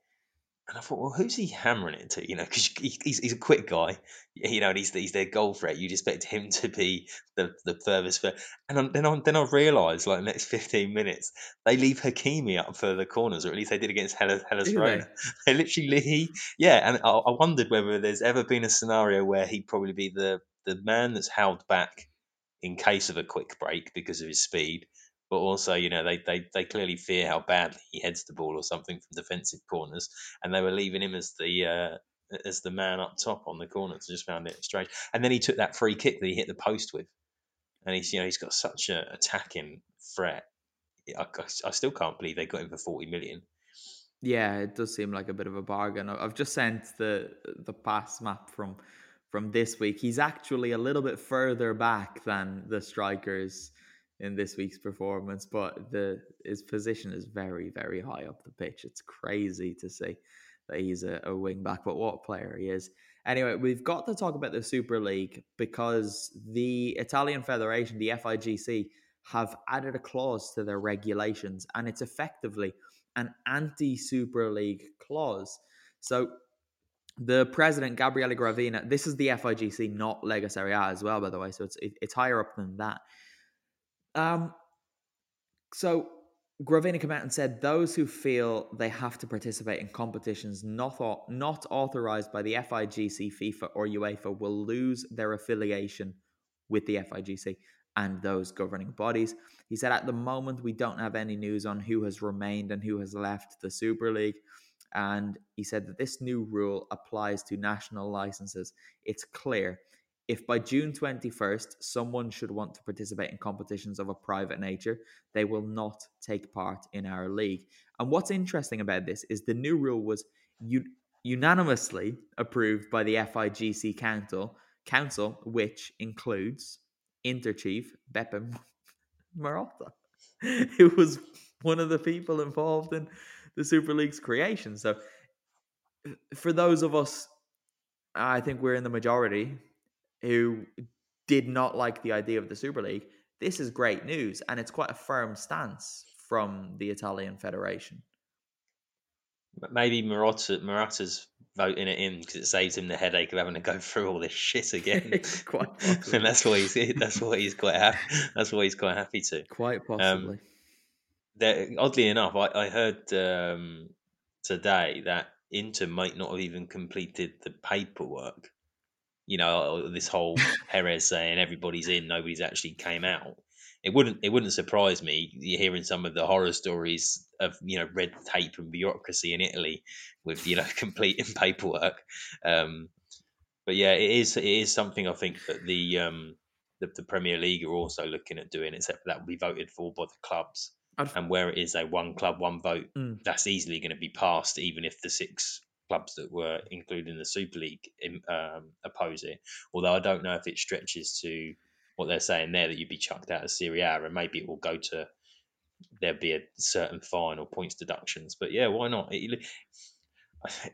and I thought, well, who's he hammering it to? You know, because he's, he's a quick guy, you know, and he's he's their goal threat. You'd expect him to be the, the furthest. For, and then I, then I realised, like, the next 15 minutes, they leave Hakimi up for the corners, or at least they did against Hellas, Hellas Verona. They? they literally, he, yeah, and I, I wondered whether there's ever been a scenario where he'd probably be the, the man that's held back in case of a quick break because of his speed but also you know they, they they clearly fear how badly he heads the ball or something from defensive corners, and they were leaving him as the uh, as the man up top on the corners. I just found it strange. And then he took that free kick that he hit the post with, and he's you know he's got such an attacking threat. I, I still can't believe they got him for forty million. Yeah, it does seem like a bit of a bargain. I've just sent the the pass map from from this week. He's actually a little bit further back than the strikers in this week's performance, but the his position is very, very high up the pitch. It's crazy to see that he's a, a wing back, but what player he is. Anyway, we've got to talk about the Super League because the Italian Federation, the FIGC, have added a clause to their regulations, and it's effectively an anti Super League clause. So the president, Gabriele Gravina, this is the FIGC, not Lega Serie A as well, by the way. So it's it, it's higher up than that. Um, so Gravina came out and said those who feel they have to participate in competitions not not authorized by the FIGC, FIFA, or UEFA will lose their affiliation with the FIGC and those governing bodies. He said at the moment we don't have any news on who has remained and who has left the Super League. And he said that this new rule applies to national licenses. It's clear if by June 21st someone should want to participate in competitions of a private nature, they will not take part in our league. And what's interesting about this is the new rule was u- unanimously approved by the FIGC Council, Council, which includes Interchief Beppe Marotta, who was one of the people involved in the Super League's creation. So, for those of us, I think we're in the majority who did not like the idea of the Super League, this is great news, and it's quite a firm stance from the Italian Federation. Maybe Marotta, Marotta's voting it in because it saves him the headache of having to go through all this shit again. quite and that's why he's that's why he's quite happy. That's why he's quite happy to. Quite um, possibly. Um, oddly enough, I, I heard um, today that Inter might not have even completed the paperwork you know, this whole Perez saying everybody's in, nobody's actually came out. It wouldn't it wouldn't surprise me hearing some of the horror stories of you know red tape and bureaucracy in Italy with you know completing paperwork. Um, but yeah, it is it is something I think that the um, the, the Premier League are also looking at doing, except that will be voted for by the clubs. I'd... And where it is a one club, one vote, mm. that's easily going to be passed, even if the six clubs that were included in the Super League um, oppose it. Although I don't know if it stretches to what they're saying there that you'd be chucked out of Serie A, and maybe it will go to there'd be a certain fine or points deductions. But yeah, why not? It,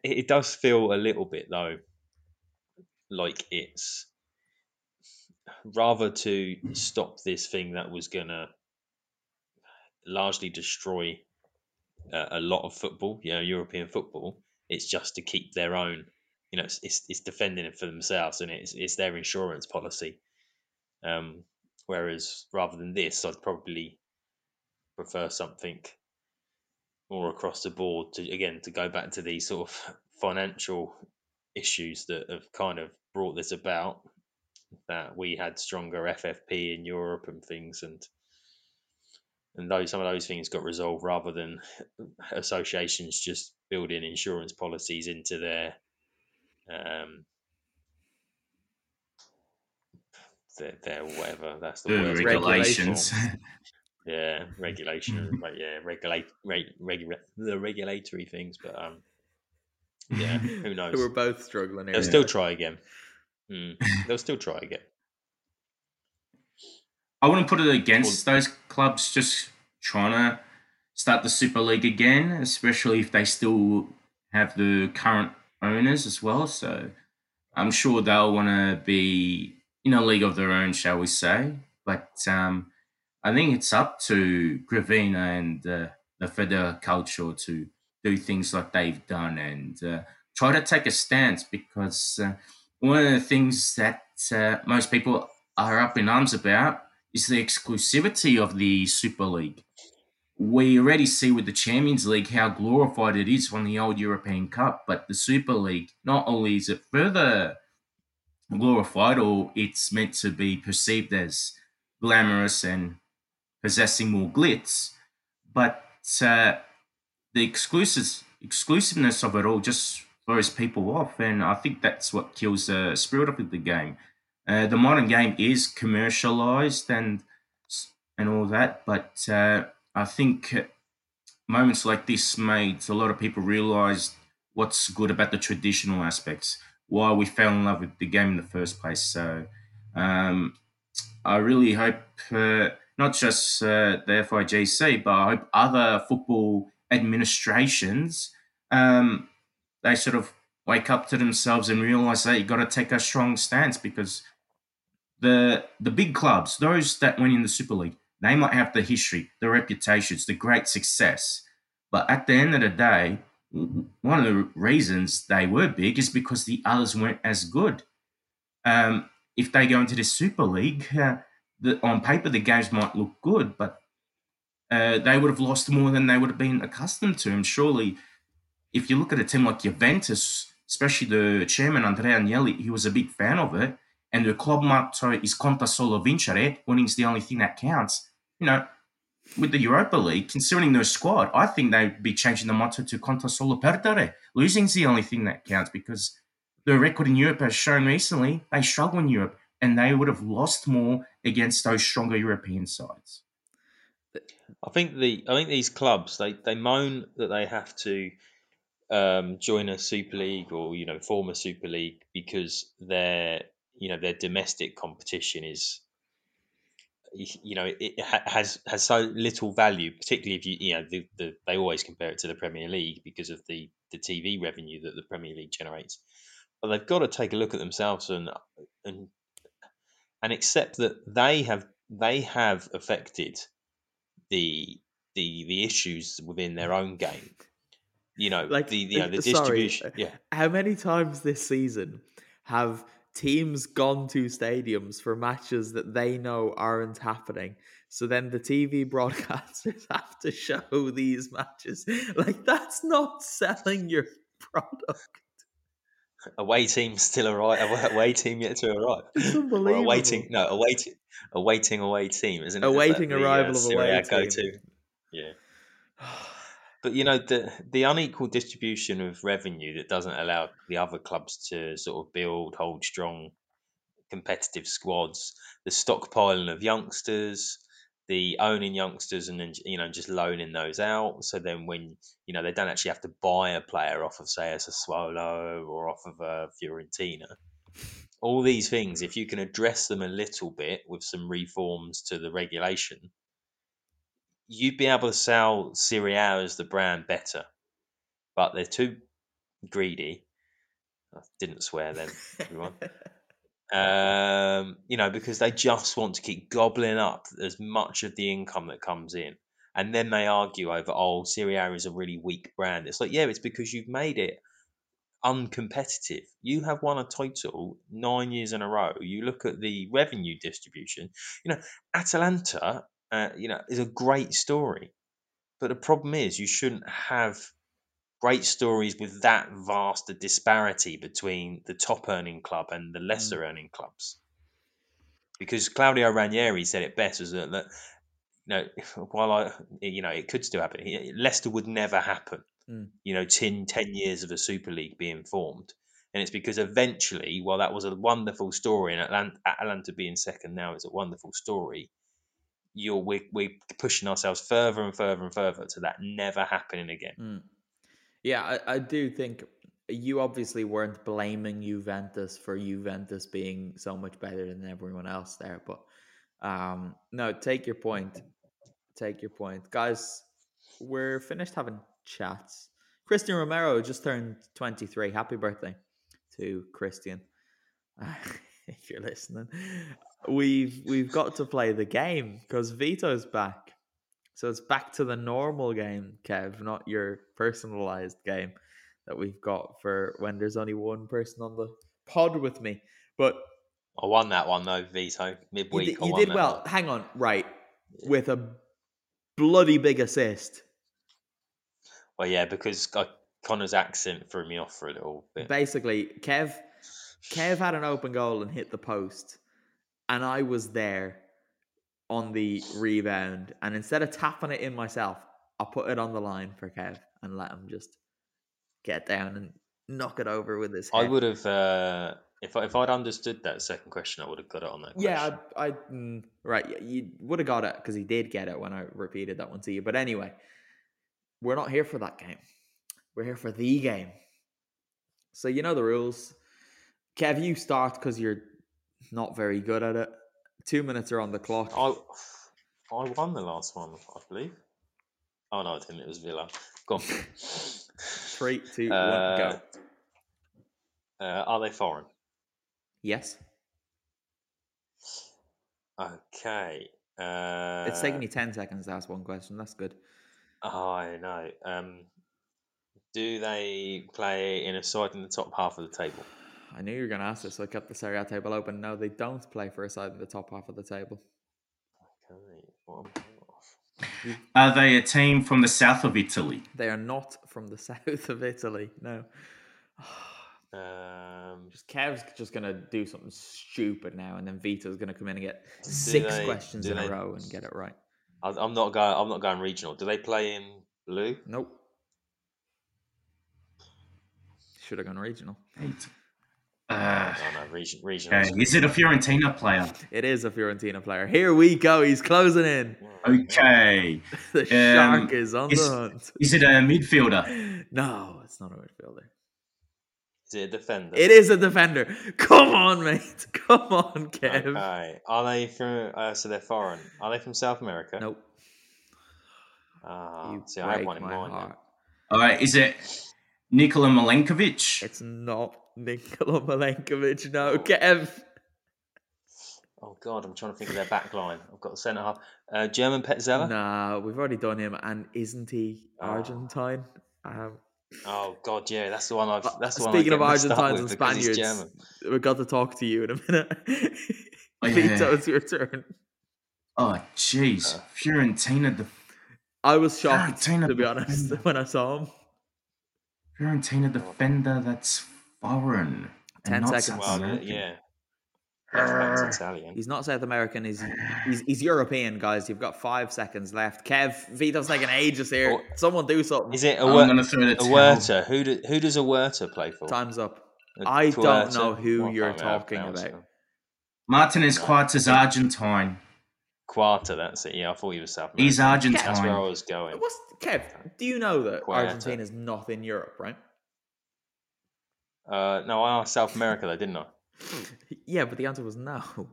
it does feel a little bit though like it's rather to stop this thing that was gonna largely destroy uh, a lot of football, you know, European football. It's just to keep their own, you know, it's, it's, it's defending it for themselves and it's, it's their insurance policy. Um, whereas rather than this, I'd probably prefer something more across the board to again to go back to these sort of financial issues that have kind of brought this about that we had stronger FFP in Europe and things and and those some of those things got resolved rather than associations just building insurance policies into their um their, their whatever that's the The word regulations. yeah regulation right yeah regulate reg, regu- the regulatory things but um yeah who knows We're both struggling here. they'll still try again Hmm. they'll still try again I wouldn't put it against those clubs just trying to start the Super League again, especially if they still have the current owners as well. So I'm sure they'll want to be in a league of their own, shall we say. But um, I think it's up to Gravina and uh, the Federcalcio to do things like they've done and uh, try to take a stance because uh, one of the things that uh, most people are up in arms about is the exclusivity of the Super League. We already see with the Champions League how glorified it is from the old European Cup, but the Super League, not only is it further glorified or it's meant to be perceived as glamorous and possessing more glitz, but uh, the exclusive, exclusiveness of it all just throws people off, and I think that's what kills the spirit of the game. Uh, the modern game is commercialized and and all that, but uh, I think moments like this made a lot of people realize what's good about the traditional aspects, why we fell in love with the game in the first place. So um, I really hope uh, not just uh, the FIGC, but I hope other football administrations um, they sort of wake up to themselves and realize that you got to take a strong stance because the the big clubs, those that went in the Super League, they might have the history, the reputations, the great success, but at the end of the day, one of the reasons they were big is because the others weren't as good. Um, if they go into the Super League, uh, the, on paper the games might look good, but uh, they would have lost more than they would have been accustomed to. And surely, if you look at a team like Juventus, especially the chairman Andrea Agnelli, he was a big fan of it, and the club motto is "Conta solo vincere," winning is the only thing that counts. You know, with the Europa League, considering their squad, I think they'd be changing the motto to "Conta solo perdere." Losing's the only thing that counts because the record in Europe has shown recently they struggle in Europe, and they would have lost more against those stronger European sides. I think the I think these clubs they they moan that they have to um, join a Super League or you know form a Super League because their you know their domestic competition is you know it has has so little value, particularly if you you know the, the, they always compare it to the Premier League because of the the TV revenue that the Premier League generates. But they've got to take a look at themselves and and and accept that they have they have affected the the the issues within their own game. You know, like the you know the sorry, distribution. Yeah, How many times this season have teams gone to stadiums for matches that they know aren't happening? So then the TV broadcasters have to show these matches. Like that's not selling your product. away team still arrive. Away, team yet to arrive. It's Or unbelievable. awaiting no awaiting awaiting away team, isn't it? Is Awaiting the, arrival uh, of away team. go-to? Yeah. But you know the the unequal distribution of revenue that doesn't allow the other clubs to sort of build, hold strong, competitive squads. The stockpiling of youngsters, the owning youngsters, and then you know just loaning those out. So then when you know they don't actually have to buy a player off of say a Sassuolo or off of a Fiorentina. All these things, if you can address them a little bit with some reforms to the regulation, you'd be able to sell Serie A as the brand better. But they're too greedy. I didn't swear then, everyone. um, you know, because they just want to keep gobbling up as much of the income that comes in. And then they argue over, oh, Serie A is a really weak brand. It's like, yeah, it's because you've made it uncompetitive. You have won a title nine years in a row. You look at the revenue distribution. You know, Atalanta, uh, you know, is a great story. but the problem is you shouldn't have great stories with that vast a disparity between the top earning club and the lesser earning clubs. Because Claudio Ranieri said it best was that, that you know, while I, you know, it could still happen. Leicester would never happen. Mm. You know, 10, 10 years of a Super League being formed. And it's because eventually, while that was a wonderful story, and Atalanta, Atalanta being second now is a wonderful story, you're we're, we're pushing ourselves further and further and further to that never happening again. Mm. Yeah, I, I do think you obviously weren't blaming Juventus for Juventus being so much better than everyone else there, but um, no, take your point. Take your point, guys. We're finished having chats. Christian Romero just turned twenty three. Happy birthday to Christian. if you're listening, we've we've got to play the game because Vito's back. So it's back to the normal game, Kev, not your personalized game that we've got for when there's only one person on the pod with me. But I won that one though, Vito. you Midweek, did, you did well. one. Hang on, right. With a bloody big assist. Well, yeah, because Connor's accent threw me off for a little bit. Basically, Kev Kev had an open goal and hit the post. And I was there on the rebound. And instead of tapping it in myself, I put it on the line for Kev and let him just get down and knock it over with his head. I would have, uh, if I, if I'd understood that second question, I would have got it on that. Yeah, I, I mm, right. yeah, You would have got it because he did get it when I repeated that one to you. But anyway, we're not here for that game. We're here for the game. So you know the rules. Kev, you start because you're not very good at it. Two minutes are on the clock. I I won the last one, I believe. Oh no, I didn't. It was Villa. Go on. Three, two, one, Uh, go. Uh, are they foreign? Yes, Okay. Uh, it's taking you ten seconds to ask one question. That's good. Oh, I know. Um, do they play in a side in the top half of the table? I knew you were going to ask this, so I kept the Serie A table open. No, they don't play for a side in the top half of the table. Okay. What am I off? Are they a team from the south of Italy? They are not from the south of Italy. No. Um, Just Kev's just gonna do something stupid now, and then Vito's gonna come in and get six they- questions in they- a row and get it right. I, I'm not going. I'm not going regional. Do they play in blue? Nope. Should have gone regional. Eight. Uh, No, no, region, regional. okay. Is it a Fiorentina player? It is a Fiorentina player. Here we go. He's closing in. Okay. The Um, shark is on is- the hunt. Is it a midfielder? No, it's not a midfielder. Is it a defender? It is a defender. Come on, mate. Come on, Kev. Okay. Are they from? Uh, so they're foreign. Are they from South America? Nope. Ah, You see, I had break one in my mind. heart. All right. Is it Nikola Milenkovic? It's not Nikola Milenkovic. No, Kev. Oh God, I'm trying to think of their back line. I've got the centre half. Uh, German Pezzella. No, we've already done him, and isn't he Oh. Argentine? Um, Oh God, yeah, that's the one I've. That's the one. Speaking I of get mixed up Argentines and Spaniards, German. we've got to talk to you in a minute. Oh, yeah. Vito, it's your turn. Oh, jeez. Uh, Fiorentina. The I was shocked, Fiorentina to be honest, defender. when I saw him. Fiorentina defender that's foreign. and Ten not seconds. South Well, American. yeah. Italian. He's not South American. He's, he's he's European, guys. You've got five seconds left. Kev, Vito's taking ages here. Oh. Someone do something. Is it a I'm gonna throw the towel. Huerta? Who do, who does a Huerta play for? Time's up. A I don't know who Well, I you're can't remember how to talking pronounce about. it. Martinez Quartas Argentine. Quarta, that's it. Yeah, I thought he was South American. He's Argentine. That's where I was going. What's Kev? Do you know that Argentina is not in Europe, right? Uh, no, I asked South America though, didn't I? Yeah, but the answer was no.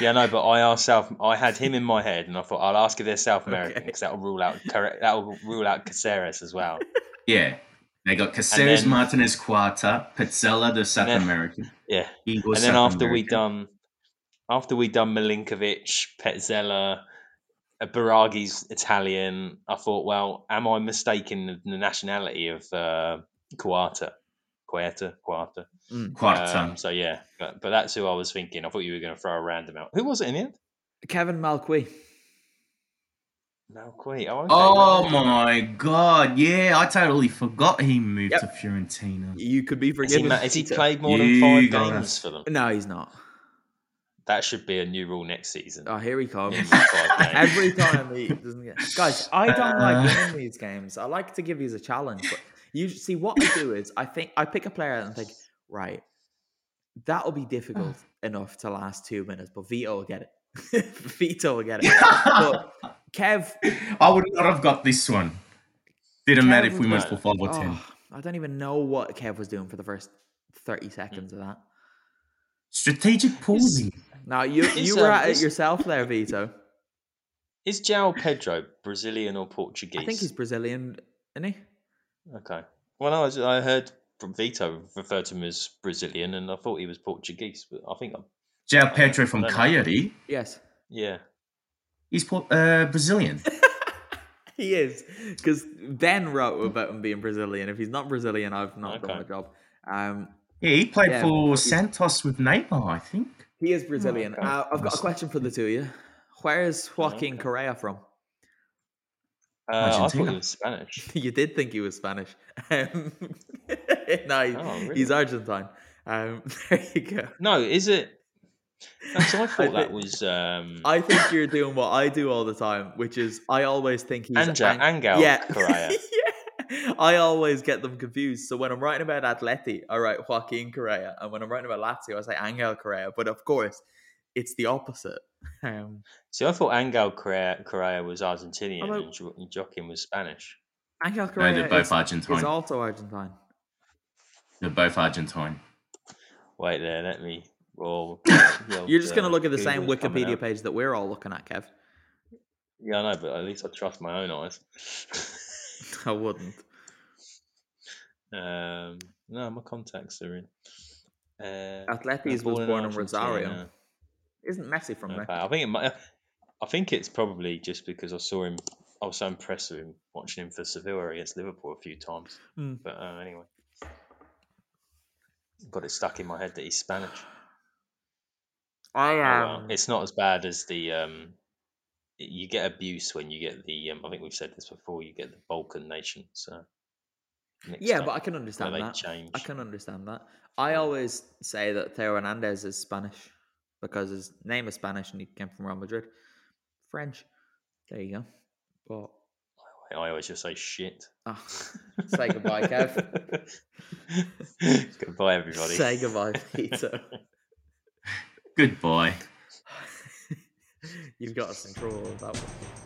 Yeah, no, but I asked South. I had him in my head, and I thought I'll ask if they're South American Okay. because that'll rule out correct. That'll rule out Caceres as well. Yeah. They got Caceres, then- Martinez Quarta, Pezzella, the South then- American. Yeah, He was and then South after we done, after we done Milenkovic, Pezzella, Biraghi's Italian, I thought, well, am I mistaken the- the nationality of uh, Quarta? Quarta, Quarta. Quarta. Um, so yeah, but, but that's who I was thinking. I thought you were going to throw a random out. Who was it in the end? Kevin Malcuit. Malcuit. Oh, okay. Oh my god! Yeah, I totally forgot he moved Yep. to Fiorentina. You could be Has he, forgiven. has he played more than five gotta- games for them? No, he's not. That should be a new rule next season. Oh, here he comes. Minimum five games. Every time he doesn't get guys, I don't Uh. like winning these games. I like to give you a challenge, but you see what I do is I think I pick a player and think, right, that'll be difficult enough to last two minutes, but Vito will get it. Vito will get it. But Kev, I would not have got this one. Didn't matter if we was- went for five or ten. oh, I don't even know what Kev was doing for the first thirty seconds of that. Strategic pausing. Now you Is, you were um, at it is- yourself there, Vito. Is João Pedro Brazilian or Portuguese? I think he's Brazilian, isn't he? Okay. Well, no, I was- I heard from Vito refer to him as Brazilian, and I thought he was Portuguese, but I think I'm. João Pedro from I. Coyote. Yes. Yeah. He's Por- uh, Brazilian. He is because Ben wrote about him being Brazilian. If he's not Brazilian, I've not done Okay. my job. Um, Yeah, he played Yeah, for Santos with Neymar, I think. he is Brazilian. okay. Uh, I've got a question for the two of you. Where is Joaquin Correa from? Uh, I thought he was Spanish. you did think he was Spanish. Um, no, he- Oh, really? he's Argentine. Um, there you go. No, is it? So I thought that thi- was um, I think you're doing what I do all the time, which is I always think he's Anja- Ang- Angel yeah. Correa. yeah. I always get them confused. So when I'm writing about Atleti, I write Joaquin Correa, and when I'm writing about Lazio, I say Angel Correa. But of course, it's the opposite. Um, See, I thought Angel Correa, Correa was Argentinian Although- and Jo- Joaquin was Spanish. Angel Correa no, they're both is, Argentine. is also Argentine. They're both Argentine. Wait there, let me. Well, You're just going to look at the same Wikipedia page that we're all looking at, Kev. Yeah, I know, but at least I trust my own eyes. I wouldn't. um, no, my contacts are in. Uh, Atletis was born in Rosario. Isn't Messi from Okay, there? I think it might. I think it's probably just because I saw him. I was so impressed with him watching him for Sevilla against Liverpool a few times. Hmm. But uh, anyway, got it stuck in my head that he's Spanish. I Oh, well, um, it's not as bad as the. Um, you get abuse when you get the. Um, I think we've said this before. You get the Balkan nation. So yeah, up, but I can understand that. change. I can understand that. I always say that Theo Hernandez is Spanish because his name is Spanish and he came from Real Madrid. French. There you go. But I always just say shit. oh, say goodbye, Kev. goodbye, everybody. Say goodbye, Peter. Goodbye. You've got us in trouble with that one.